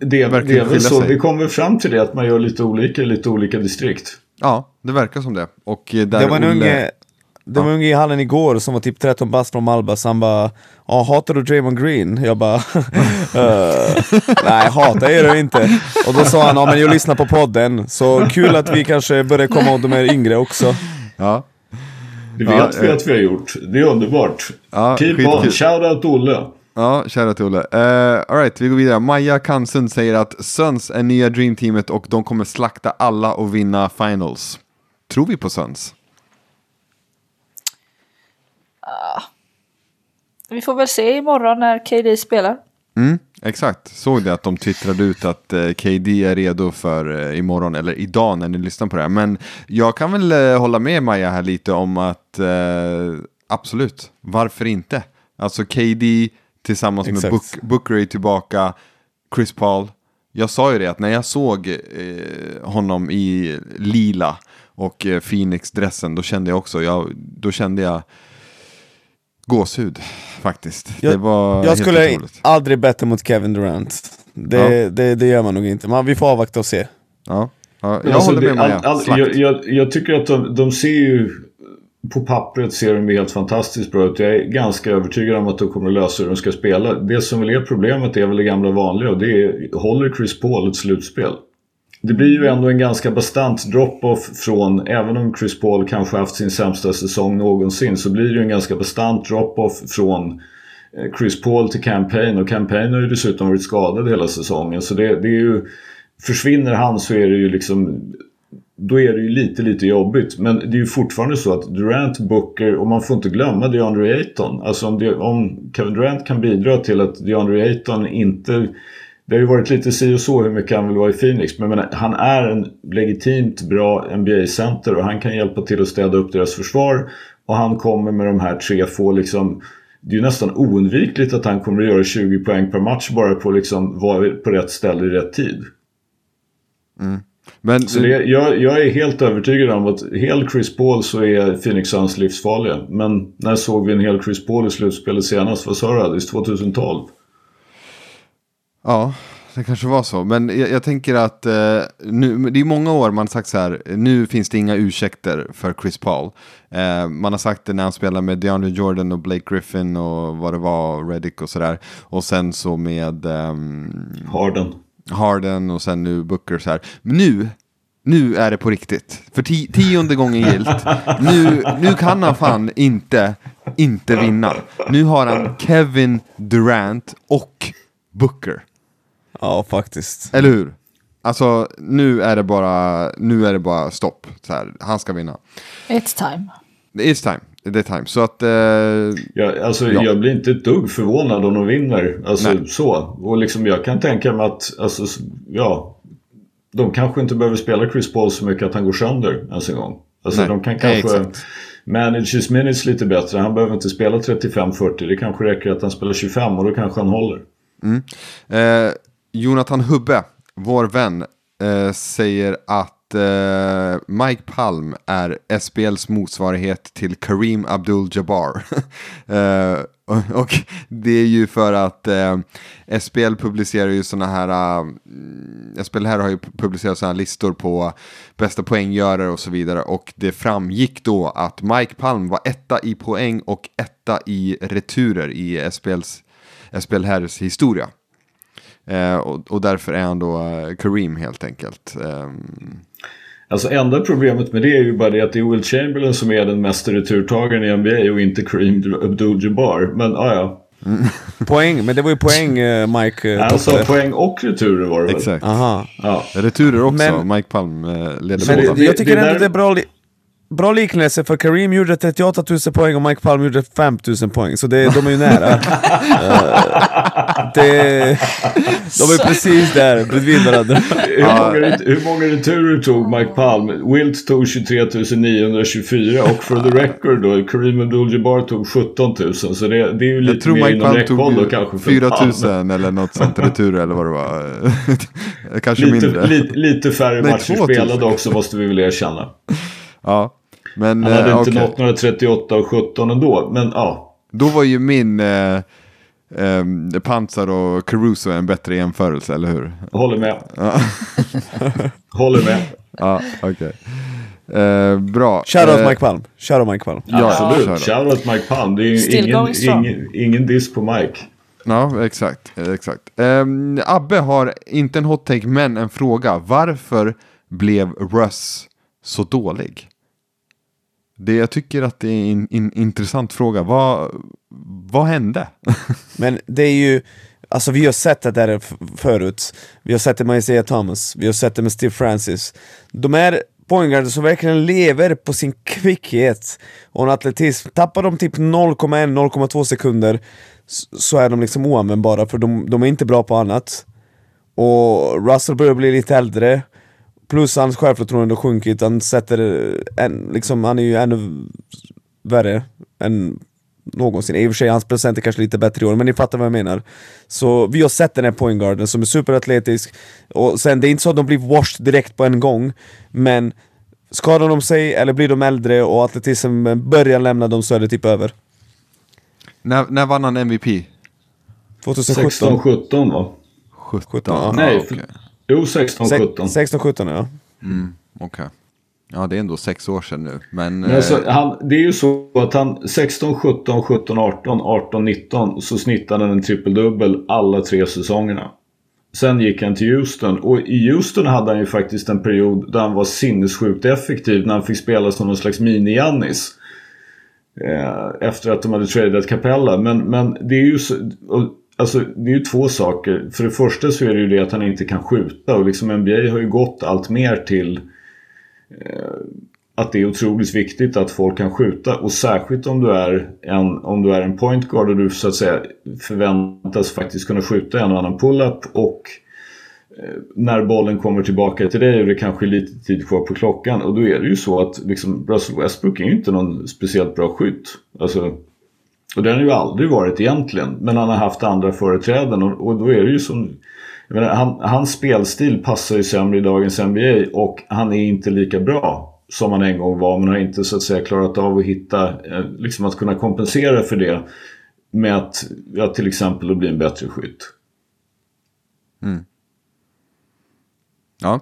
det, verkar det är väl skilja så. sig. Vi kommer fram till det att man gör lite olika i lite olika distrikt. Ja, det verkar som det. Och eh, där Det var en Olle... unge, det var en unge i hallen igår som var typ 13 bast från Malba, så han bara Ja, hatar du Draymond Green? Jag bara "Eh, Nej, hatar jag det inte. Och då sa han, ja men jag lyssnar på podden, så kul att vi kanske börjar komma åt de här yngre också. Ja, Det Ja, vet vi eh. att vi har gjort. Det är underbart. Ja, Keep on. Shoutout Olle. ja kära till Olle. Uh, Alright, vi går vidare. Maja Kansen säger att Suns är nya Dreamteamet och de kommer slakta alla och vinna finals. Tror vi på Suns? Vi får väl se imorgon när KD spelar. Mm. Exakt, såg det att de twittrade ut att eh, KD är redo för eh, imorgon, eller idag när ni lyssnar på det här. Men jag kan väl eh, hålla med Maja här lite om att eh, absolut, varför inte? Alltså KD tillsammans Exakt. med Book, Booker är tillbaka, Chris Paul. Jag sa ju det att när jag såg eh, honom i lila och eh, Phoenix-dressen, då kände jag också, jag, då kände jag gåshud faktiskt. Jag- det var Jag helt skulle otroligt. aldrig betta mot Kevin Durant. Det, Ja. det, det gör man nog inte. Man, vi får avvakta och se. Ja, ja jag Alltså, håller med Maja. all- all- jag, jag, jag tycker att de, de ser ju... På pappret ser de helt fantastiskt bra ut. Jag är ganska övertygad om att de kommer att lösa hur de ska spela. Det som väl är problemet är väl det gamla vanliga och det är håller Chris Paul ett slutspel? Det blir ju ändå en ganska bastant drop-off från, även om Chris Paul kanske haft sin sämsta säsong någonsin, så blir det ju en ganska bastant drop-off från eh, Chris Paul till Campaign och Campaign har ju dessutom varit skadad hela säsongen. Så det, det är ju, försvinner han så är det ju liksom då är det ju lite, lite jobbigt. Men det är ju fortfarande så att Durant, Booker och man får inte glömma DeAndre Ayton. Alltså om, om Kevin Durant kan bidra till att DeAndre Ayton inte... Det har ju varit lite si och så hur mycket han vill vara i Phoenix. Men menar, han är en legitimt bra NBA-center och han kan hjälpa till att städa upp deras försvar. Och han kommer med de här tre få liksom... Det är ju nästan oundvikligt att han kommer att göra 20 poäng per match bara på liksom vara på rätt ställe i rätt tid. Men Så det, jag, jag är helt övertygad om att hel Chris Paul så är Phoenix Suns livsfarliga. Men när såg vi en hel Chris Paul i slutspelet senast? Vad sa du Alice? 2012? Ja, det kanske var så. Men jag, jag tänker att eh, nu, det är många år man har sagt så här, nu finns det inga ursäkter för Chris Paul. Eh, man har sagt det när han spelade med DeAndre Jordan och Blake Griffin och vad det var, Reddick och sådär. Och sen så med ehm, Harden. Harden och sen nu Booker så här. Men nu, nu är det på riktigt. För ti tionde gången gilt. Nu, nu kan han fan inte, inte vinna. Nu har han Kevin Durant och Booker. Ja, faktiskt. Eller hur? Alltså nu är det bara, nu är det bara stopp. Så här, han ska vinna. It's time. It's time. Det är time. Så att, eh, Jag, alltså, Ja. jag blir inte ett dugg förvånad om de vinner. Alltså Nej. så. Och liksom jag kan tänka mig att, alltså, ja. De kanske inte behöver spela Chris Paul så mycket att han går sönder ens en gång. Alltså Nej, de kan kanske exakt. manage his minutes lite bättre. Han behöver inte spela 35-40. Det kanske räcker att han spelar 25 och då kanske han håller. Eh, Jonathan Hubbe, vår vän, eh, säger att eh, Mike Palm är SBLs motsvarighet till Kareem Abdul-Jabbar. eh, och, och det är ju för att eh, SBL publicerar ju sådana här, eh, uh, SBL här har ju publicerat sådana här listor på bästa poänggörare och så vidare. Och det framgick då att Mike Palm var etta i poäng och etta i returer i SBLs, SBL herrs historia. Eh, och, och därför är han då eh, Kareem helt enkelt. Ehm, Alltså enda problemet med det är ju bara det att det är Will Chamberlain som är den mesta returtagaren i NBA och inte Kareem Abdul-Jabbar. Men ah, ja, Poäng, men det var ju poäng eh, Mike eh, sa toppade. poäng och returer var det väl? exakt. Aha. Ja. Returer också, Men- Mike Palm eh, leder Men båda. jag tycker det ändå där- det är bra, bra liknelse för Kareem gjorde 38 000 poäng och Mike Palm gjorde 5 000 poäng, så det, de är ju nära. Eh, det, de är precis där bredvid varandra. Hur, många, hur många returer tog Mike Palm? Wilt tog 23 924 och for the record då, Kareem Abdul-Jabbar tog 17 000. Så det, det är ju lite Jag tror mer Mike inom Palm räckhåll då tog kanske för 4 Palm. 000 eller något sånt returer eller vad det var. Kanske Lite, mindre. lite, lite färre Nej, matcher 2000. spelade också måste vi väl erkänna. Ja. Men Han hade eh, inte okej. nått några 38 och 17 ändå. Men ja, Då var ju min eh, eh, Pansar och Caruso en bättre jämförelse, eller hur? håller med. håller med. Ja, okej. Eh, bra. Shoutout Eh, Mike Palm. Shoutout Mike Palm. Ja, Absolut. shoutout. Shoutout Mike Palm. Det är ingen, ingen, ingen diss på Mike. Ja, exakt. eh, exakt. Ehm, Abbe har inte en hot take, men en fråga. Varför blev Russ så dålig? Det, jag tycker att det är en in, intressant fråga. Vad, vad hände? Men det är ju, alltså vi har sett det där förut. Vi har sett det med Isaiah Thomas, vi har sett det med Steve Francis. De är pointguarder som verkligen lever på sin kvickhet och en atletism. Tappar de typ 0,1-0,2 sekunder så är de liksom oanvändbara för de, de är inte bra på annat. Och Russell börjar bli lite äldre, plus hans självförtroende har sjunkit, han sätter en, liksom, han är ju ännu värre än någonsin. I och för sig, hans procent är kanske lite bättre i år, men ni fattar vad jag menar. Så vi har sett den här pointguarden som är superatletisk, och sen det är inte så att de blir washed direkt på en gång, men skadar de sig eller blir de äldre och atletismen börjar lämna dem så är det typ över. När, när vann han MVP? 2017? 16-17 va? 17? ja. Nej, okej. Jo, 16-17. 16-17 ja. Mm, okej. Ja, det är ändå sex år sedan nu. Men, Men alltså, eh, han, det är ju så att han 16, 17, 17, 18, 18, 19 så snittade han en trippeldubbel alla tre säsongerna. Sen gick han till Houston och i Houston hade han ju faktiskt en period där han var sinnessjukt effektiv när han fick spela som någon slags mini-Jannis. Eh, efter att de hade tradat Capella. Men, men det är ju så, alltså, det är ju två saker. För det första så är det ju det att han inte kan skjuta och liksom NBA har ju gått allt mer till eh, att det är otroligt viktigt att folk kan skjuta och särskilt om du är en, om du är en point guard och du så att säga förväntas faktiskt kunna skjuta en och annan pull-up och eh, när bollen kommer tillbaka till dig och det kanske är lite tid kvar på klockan och då är det ju så att liksom Russell Westbrook är ju inte någon speciellt bra skytt. Alltså, och det har han ju aldrig varit egentligen men han har haft andra företräden och, och då är det ju som jag menar, han, hans spelstil passar ju sämre i dagens NBA och han är inte lika bra som han en gång var men har inte så att säga klarat av att hitta, eh, liksom att kunna kompensera för det med att, ja, till exempel att bli en bättre skytt. ja.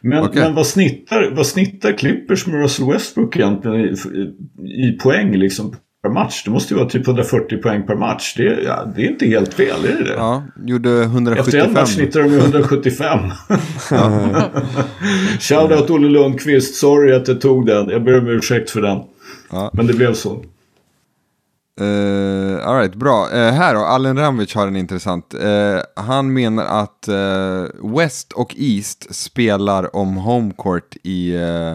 Men, Okej. men vad, snittar, vad snittar Clippers med Russell Westbrook egentligen i, i poäng liksom per match? Det måste ju vara typ 140 poäng per match. Det, är- ja, det är inte helt fel, är det det? ja, gjorde Efter en 175. match snittar de ju 175. Shoutout Olle Lundqvist. Sorry att jag tog den. Jag ber om ursäkt för den. Ja. Men det blev så. Uh, Alright, bra. Eh, här då, Allen Ramvic har en intressant. Eh, han menar att eh, West och East spelar om homecourt i eh,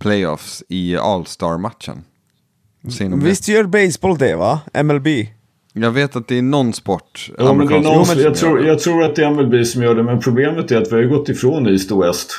playoffs i All-Star-matchen. Visst gör baseball det va? MLB? Jag vet att det är någon sport. Ja, men det är någon, jag, tror, jag tror att det är MLB som gör det. Men problemet är att vi har ju gått ifrån East och West.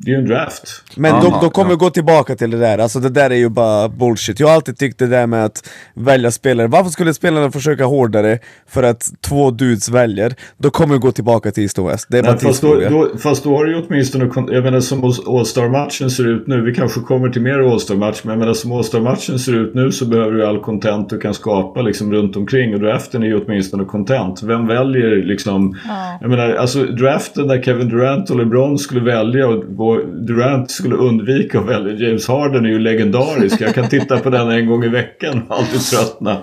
Det är ju en draft. Men Aha, de, de kommer ja. gå tillbaka till det där, alltså det där är ju bara bullshit. Jag har alltid tyckt det där med att välja spelare, varför skulle spelarna försöka hårdare för att två dudes väljer? Då kommer gå tillbaka till East och West. Det är bara Nej, fast, då, då, fast då har du ju åtminstone, jag menar som All-Star-matchen ser ut nu, vi kanske kommer till mer All-Star-match, men jag menar som All-Star-matchen ser ut nu så behöver du all content du kan skapa liksom runt omkring och draften är ju åtminstone content. Vem väljer liksom, Ja. jag menar alltså draften där Kevin Durant och LeBron skulle välja och och Durant skulle undvika att välja James Harden är ju legendarisk. Jag kan titta på den en gång i veckan och aldrig tröttna.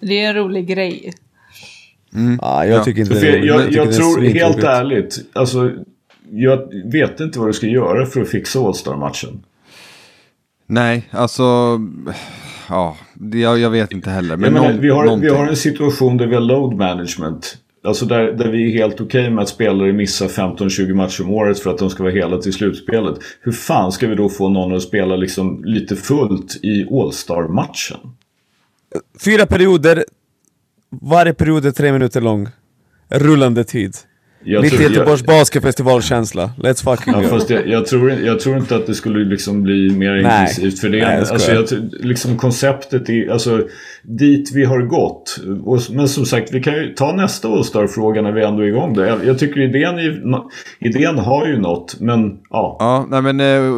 Det är en rolig grej. Ja, jag Ja. tycker inte För det är jag, jag, tycker jag det är tror helt ärligt, alltså, jag vet inte vad du ska göra för att fixa All-Star-matchen. Nej, alltså... Ja, jag, jag vet inte heller. Men Jag menar, någon- vi, har, vi har en situation där vi har load management. Alltså där, där vi är helt okej med att spelare missar 15-20 matcher om året för att de ska vara hela till slutspelet. Hur fan ska vi då få någon att spela liksom lite fullt i All-Star-matchen? Fyra perioder, varje period är tre minuter lång. Rullande tid. Jag Lite tror- Göteborgs basketfestivalkänsla. Let's fucking Ja, go. fast jag, jag, tror, jag tror inte att det skulle liksom bli mer Nej. intensivt för det. Nej, jag alltså, jag, liksom konceptet är, alltså dit vi har gått. Och, men som sagt, vi kan ju ta nästa All-Star-fråga när vi ändå är igång där. Jag, jag tycker idén, idén har ju något, men ja. Ja, nej men eh,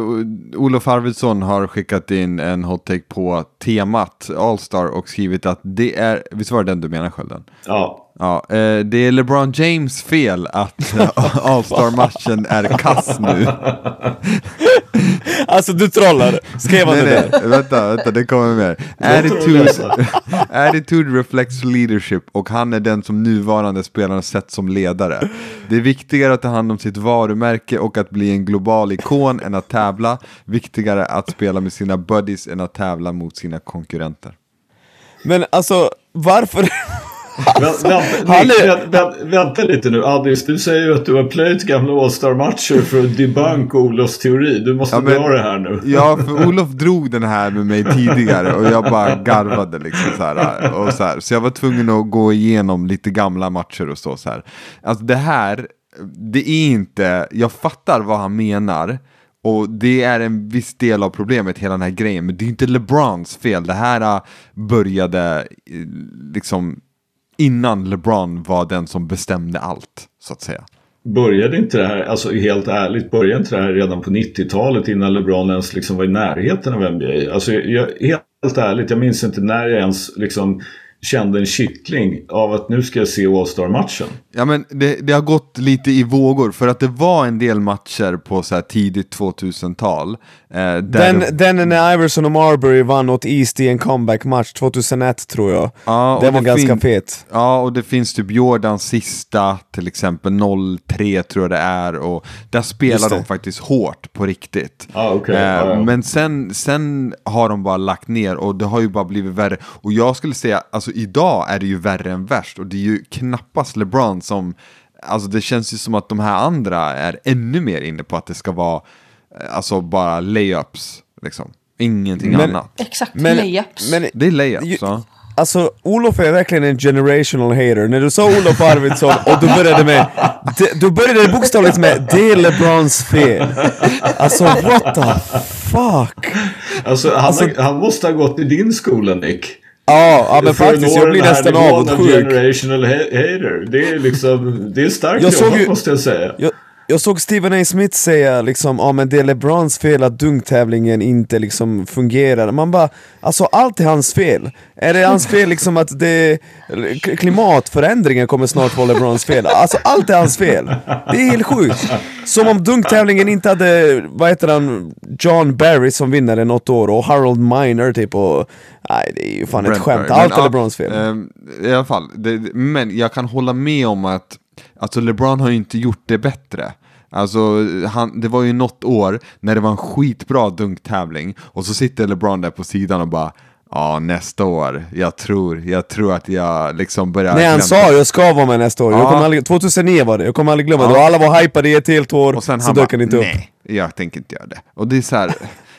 Olof Arvidsson har skickat in en hot take på temat All-Star och skrivit att det är, visst var det den du menar Skölden? ja. Ja, eh, det är LeBron James fel att eh, All-Star-matchen är kass nu. Alltså du trollar. Skrev han Nej, det där? vänta, vänta, det kommer mer. Attitude, attitude reflects leadership och han är den som nuvarande spelarna sett som ledare. Det är viktigare att ta hand om sitt varumärke och att bli en global ikon än att tävla. Viktigare att spela med sina buddies än att tävla mot sina konkurrenter. Men alltså, varför... Vänta, lite nu. Addis, du säger ju att du har plöjt gamla All-Star-matcher för att debunk Olofs teori. Du måste ja, men, dra det här nu. Ja, för Olof drog den här med mig tidigare och jag bara garvade liksom så här. Och så, här. så jag var tvungen att gå igenom lite gamla matcher och så, så här. Alltså det här, det är inte, jag fattar vad han menar. Och det är en viss del av problemet, hela den här grejen. Men det är inte LeBrons fel. Det här äh, började äh, liksom innan LeBron var den som bestämde allt, så att säga. Började inte det här, alltså helt ärligt, började inte det här redan på 90-talet innan LeBron ens liksom var i närheten av NBA? Alltså jag, helt ärligt, jag minns inte när jag ens liksom kände en kittling av att nu ska jag se All-Star-matchen. Ja men det, det, har gått lite i vågor för att det var en del matcher på så här tidigt 2000-tal. Eh, den, det... den när Iverson och Marbury vann åt East i en comeback-match 2001 tror jag. Ja, den var ganska fet. Ja och det finns typ Jordans sista till exempel 03 tror jag det är och där spelar de faktiskt hårt på riktigt. Ah, okay. eh, ah, ja. Men sen, sen har de bara lagt ner och det har ju bara blivit värre. Och jag skulle säga, alltså idag är det ju värre än värst och det är ju knappast LeBron som, alltså det känns ju som att de här andra är ännu mer inne på att det ska vara, eh, alltså bara layups liksom. Ingenting men, annat. Exakt, men, layups. Men, det är layups, ju. Alltså Olof är verkligen en generational hater. När du sa Olof Arvidsson och du började med... Du började bokstavligt med det är LeBrons fel. Alltså what the fuck? Alltså han, alltså, han måste ha gått i din skola Nick. Ja, ja men faktiskt, jag blir nästan avundsjuk. generational hater. Det är liksom, det är starkt jag jobbat måste jag säga. Jag, jag såg Stephen A. Smith säga liksom, ja men det är LeBrons fel att dunktävlingen inte liksom fungerar. Man bara, alltså allt är hans fel. Är det hans fel liksom att det, klimatförändringen kommer snart vara LeBrons fel? Alltså allt är hans fel. Det är helt sjukt. Som om dunktävlingen inte hade, vad heter han, John Barry som vinnare något år och Harold Miner typ och Nej det är ju fan Brent ett skämt, allt men, är LeBrons fel. Äh, I alla fall, det, men jag kan hålla med om att Alltså LeBron har ju inte gjort det bättre. Alltså, han, det var ju något år när det var en skitbra dunktävling och så sitter LeBron där på sidan och bara Ja, nästa år. Jag tror, jag tror att jag liksom börjar... Nej, han sa jag ska vara med nästa år. Ja. Jag kommer aldrig, 2009 var det, jag kommer aldrig glömma ja. Och alla var hypade i ett helt år, och sen så dök han inte upp. Nej, jag tänker inte göra det. Och det är så här,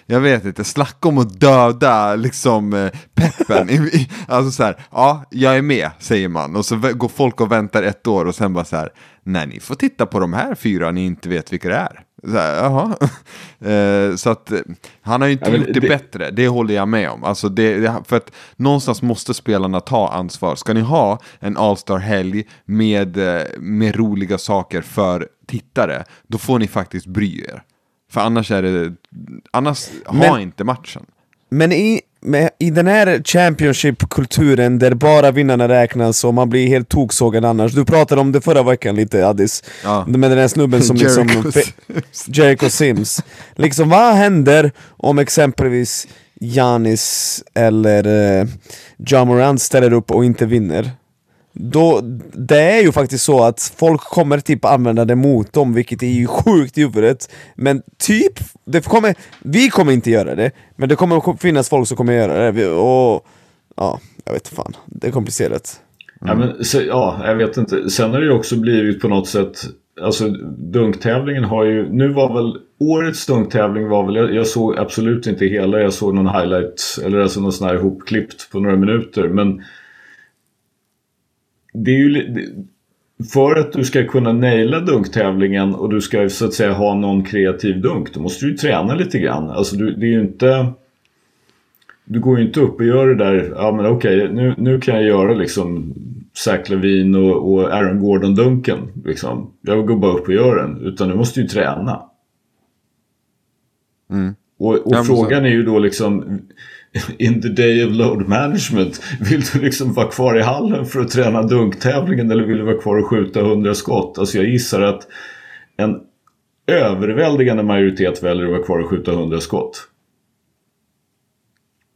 jag vet inte, snacka om att döda liksom eh, peppen. alltså så här, ja, jag är med, säger man. Och så går folk och väntar ett år och sen bara så här, nej, ni får titta på de här fyra ni inte vet vilka det är. Så, här, eh, så att han har ju inte ja, gjort det, det, bättre, det håller jag med om. Alltså det, för att någonstans måste spelarna ta ansvar. Ska ni ha en All-star-helg med, eh, med roliga saker för tittare, då får ni faktiskt bry er. För annars är det, annars men, ha inte matchen. Men i, med, i den här Championship-kulturen där bara vinnarna räknas och man blir helt toksågad annars. Du pratade om det förra veckan lite Addis. Ja. Med den här snubben som liksom... Jericho Sims. liksom vad händer om exempelvis Janis eller uh, John Morant ställer upp och inte vinner? Då, det är ju faktiskt så att folk kommer typ använda det mot dem, vilket är ju sjukt i huvudet. Men typ, det kommer, vi kommer inte göra det, men det kommer finnas folk som kommer göra det. Och ja, jag vet fan, det är komplicerat. Mm. Ja, men, så, ja, jag vet inte. Sen har det ju också blivit på något sätt Alltså dunktävlingen har ju, nu var väl årets dunktävling var väl, jag, jag, såg absolut inte hela, jag såg någon highlight eller alltså någon sån här ihopklippt på några minuter men det är ju för att du ska kunna naila dunktävlingen och du ska så att säga ha någon kreativ dunk då måste du ju träna lite grann. Alltså du, det är ju inte du går ju inte upp och gör det där, ja men okej okay, nu, nu kan jag göra liksom Zach Levin och, och Aaron Gordon-dunken. Liksom. Jag går bara upp och gör den. Utan du måste ju träna. Mm. Och, och frågan är ju då liksom in the day of load management. Vill du liksom vara kvar i hallen för att träna dunktävlingen eller vill du vara kvar och skjuta 100 skott? Alltså jag gissar att en överväldigande majoritet väljer att vara kvar och skjuta 100 skott.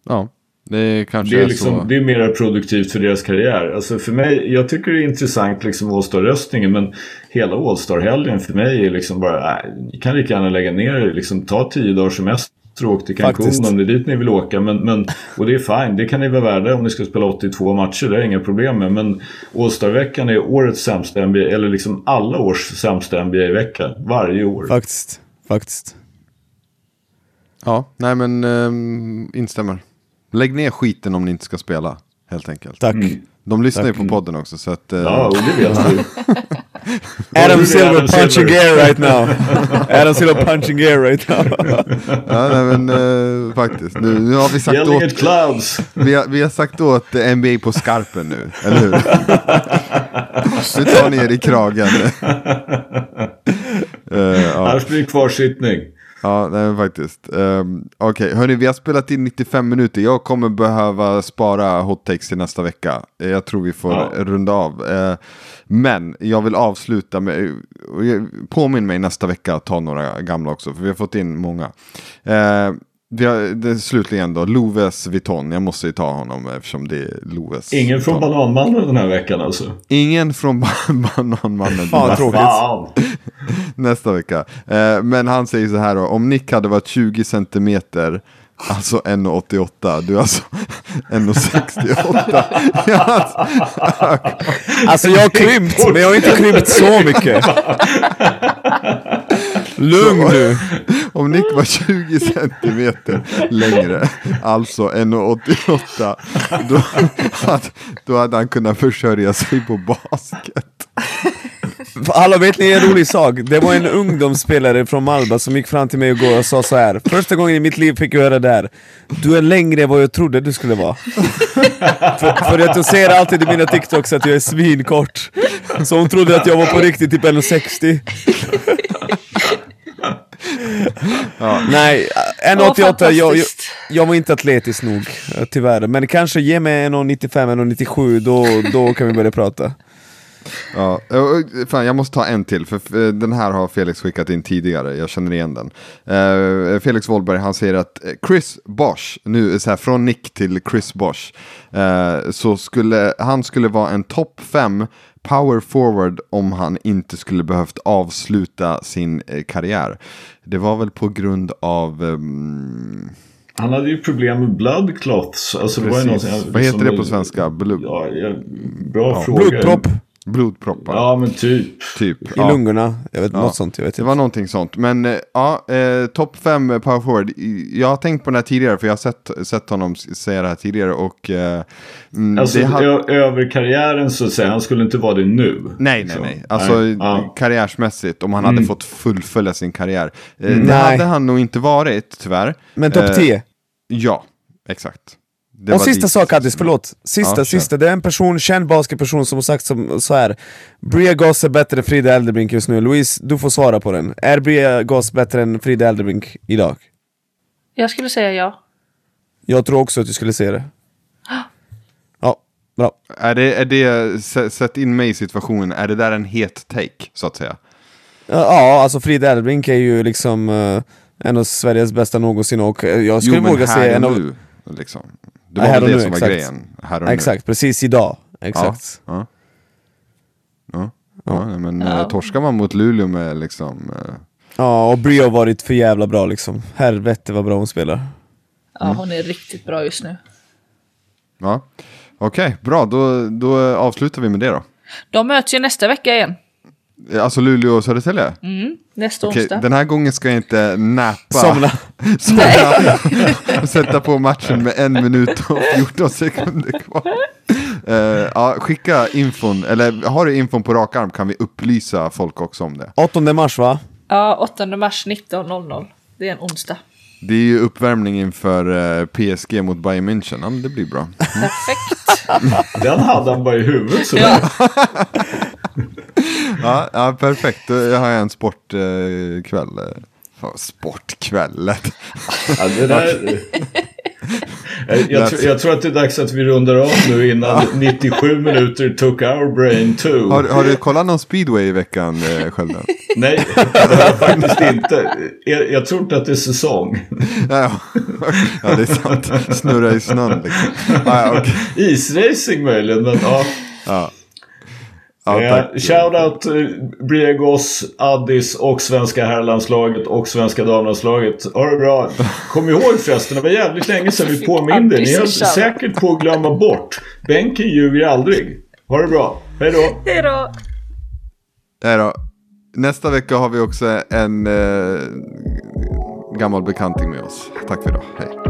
Ja, det kanske det är, är liksom, så. Det är mer produktivt för deras karriär. Alltså för mig, jag tycker det är intressant liksom All-Star-röstningen men hela All-Star-helgen för mig är liksom bara, nej, ni kan lika gärna lägga ner det. Liksom, ta tio dagar semester semester och åkt till Faktiskt. om det är dit ni vill åka. Men, men, och det är fine, det kan ni vara värda om ni ska spela 82 matcher. Det är inga problem med. Men All-Star-veckan är årets sämsta NBA, eller liksom alla års sämsta NBA-vecka. Varje år. Faktiskt. Faktiskt. Ja, nej men um, instämmer. Lägg ner skiten om ni inte ska spela, helt enkelt. Tack. De lyssnar ju Tack. på podden också, så att... eh, Ja, och det vet du. Adam Silver punching air right now. Adam Silver punching air right now. ja, nej men eh, faktiskt. Nu, nu har vi sagt Yelling åt... clouds. Vi har, vi har sagt åt NBA på skarpen nu, eller hur? nu tar ni er i kragen. Eh, ja. Annars blir det kvarsittning. Ja, nej, men faktiskt. Um, Okej, hörni, vi har spelat in 95 minuter. Jag kommer behöva spara hot takes till nästa vecka. Jag tror vi får Ja. runda av. Eh, men jag vill avsluta med, påminn mig nästa vecka att ta några gamla också, för vi har fått in många. Eh, vi har, det, slutligen då, Loves Vuitton. Jag måste ju ta honom eftersom det är Loves. Ingen från. Bananmannen den här veckan alltså. Ingen från Bananmannen. Fan vad tråkigt. Nästa vecka. Eh, men han säger så här då. Om Nick hade varit 20 centimeter, alltså 1,88. Du är alltså 1,68. Ja, Alltså jag har krympt, men jag har inte krympt så mycket. Lugn nu. Om Nick var 20 centimeter längre, alltså 1,88. Då, hade- då hade han kunnat försörja sig på basket. Alla vet ni en rolig sak? Det var en ungdomsspelare från Malba som gick fram till mig igår och sa så här. Första gången i mitt liv fick jag höra det här. Du är längre än vad jag trodde du skulle vara. för, för att jag ser alltid i mina TikToks att jag är svinkort. Så hon trodde att jag var på riktigt typ 1,60. Nej, 1,88, jag, jag, fantastiskt. jag var inte atletisk nog tyvärr. Men kanske ge mig 1,95, 1,97 då, då kan vi börja prata. Ja, fan, jag måste ta en till, för för den här har Felix skickat in tidigare, jag känner igen den. Eh, Felix Wollberg, han säger att eh, Chris Bosch, nu så här, från Nick till Chris Bosch, eh, så skulle han skulle vara en topp 5 power forward om han inte skulle behövt avsluta sin eh, karriär. Det var väl på grund av... ehm, Han hade ju problem med blood clots. Alltså, det var ju någonting- Vad heter det på svenska? Blod, Ja, ja, bra fråga. Blodpropp blodproppar? Ja, men typ. Typ. i ja. lungorna, jag vet, Ja. något sånt. Jag vet Det inte. var någonting sånt. Men eh, ja, eh, topp 5 power forward. Jag har tänkt på den här tidigare för jag har sett, sett honom säga det här tidigare och... Eh, mm, Alltså har- över karriären så att säga, han skulle inte vara det nu. Nej, nej, liksom. nej. Alltså Nej, ja. karriärsmässigt, om han hade fått fullfölja sin karriär. Eh, Det Nej. hade han nog inte varit, tyvärr. Men topp Eh, 10. Ja, exakt. Det Och sista dit- sak Addis, förlåt. Sista, Ja, sista. Det är en person, känd basketperson som har sagt som, så här. Bria Goss är bättre än Frida Eldebrink just nu. Louise, du får svara på den. Är Bria Goss bättre än Frida Eldebrink idag? Jag skulle säga ja. Jag tror också att du skulle se det. Ja, bra. Är det, är det, sä- sätt in mig i situationen, är det där en het take, så att säga? Ja, alltså Frida Eldebrink är ju liksom eh, en av Sveriges bästa någonsin och eh, jag skulle Jo, våga säga en av... liksom. Det var här väl det nu, som var exakt. grejen. Här och nu. Exakt, precis idag. Exakt. Ja. Ja. Ja, men ja. torskar man mot Luleå med liksom... eh, Ja, och Bria har varit för jävla bra liksom. Helvete vad bra hon spelar. Ja, hon är riktigt bra just nu. Ja, okej, bra. Då, då avslutar vi med det då. De möts ju nästa vecka igen. Alltså Luleå och Södertälje? Mm, nästa Okej, onsdag. den här gången ska jag inte nappa. Somna. Somna. och sätta på matchen med en minut och 14 sekunder kvar. Eh, ja, skicka infon, eller har du infon på rak arm kan vi upplysa folk också om det. 8 mars va? Ja, 8 mars 19.00. Det är en onsdag. Det är ju uppvärmning inför eh, PSG mot Bayern München. Ja, men det blir bra. Perfekt. Den hade han bara i huvudet. Så ja. Ja, ja perfekt. Då har jag en sportkväll. Eh, kväll. Fan, sportkväll. Ja, det där... jag, jag, tror, jag tror att det är dags att vi rundar av nu innan 97 minuter took our brain too. har, har du kollat någon speedway i veckan, eh, Skölden? Nej, det har jag faktiskt inte. Jag, jag tror inte att det är säsong. ja, ja, det är sant. Snurra i snön liksom. Ja, ja, okej. Isracing möjligen, men ja. ja. Ja, eh, Shoutout eh, Briegos, Addis och svenska herrlandslaget och svenska damlandslaget. Ha det bra. Kom ihåg förresten, det var jävligt länge sedan vi påminde. Ni är säkert på att glömma bort. Benken ljuger aldrig. Ha det bra. Hej då. Hej då. Hej då. Nästa vecka har vi också en eh, gammal bekanting med oss. Tack för idag. Hej.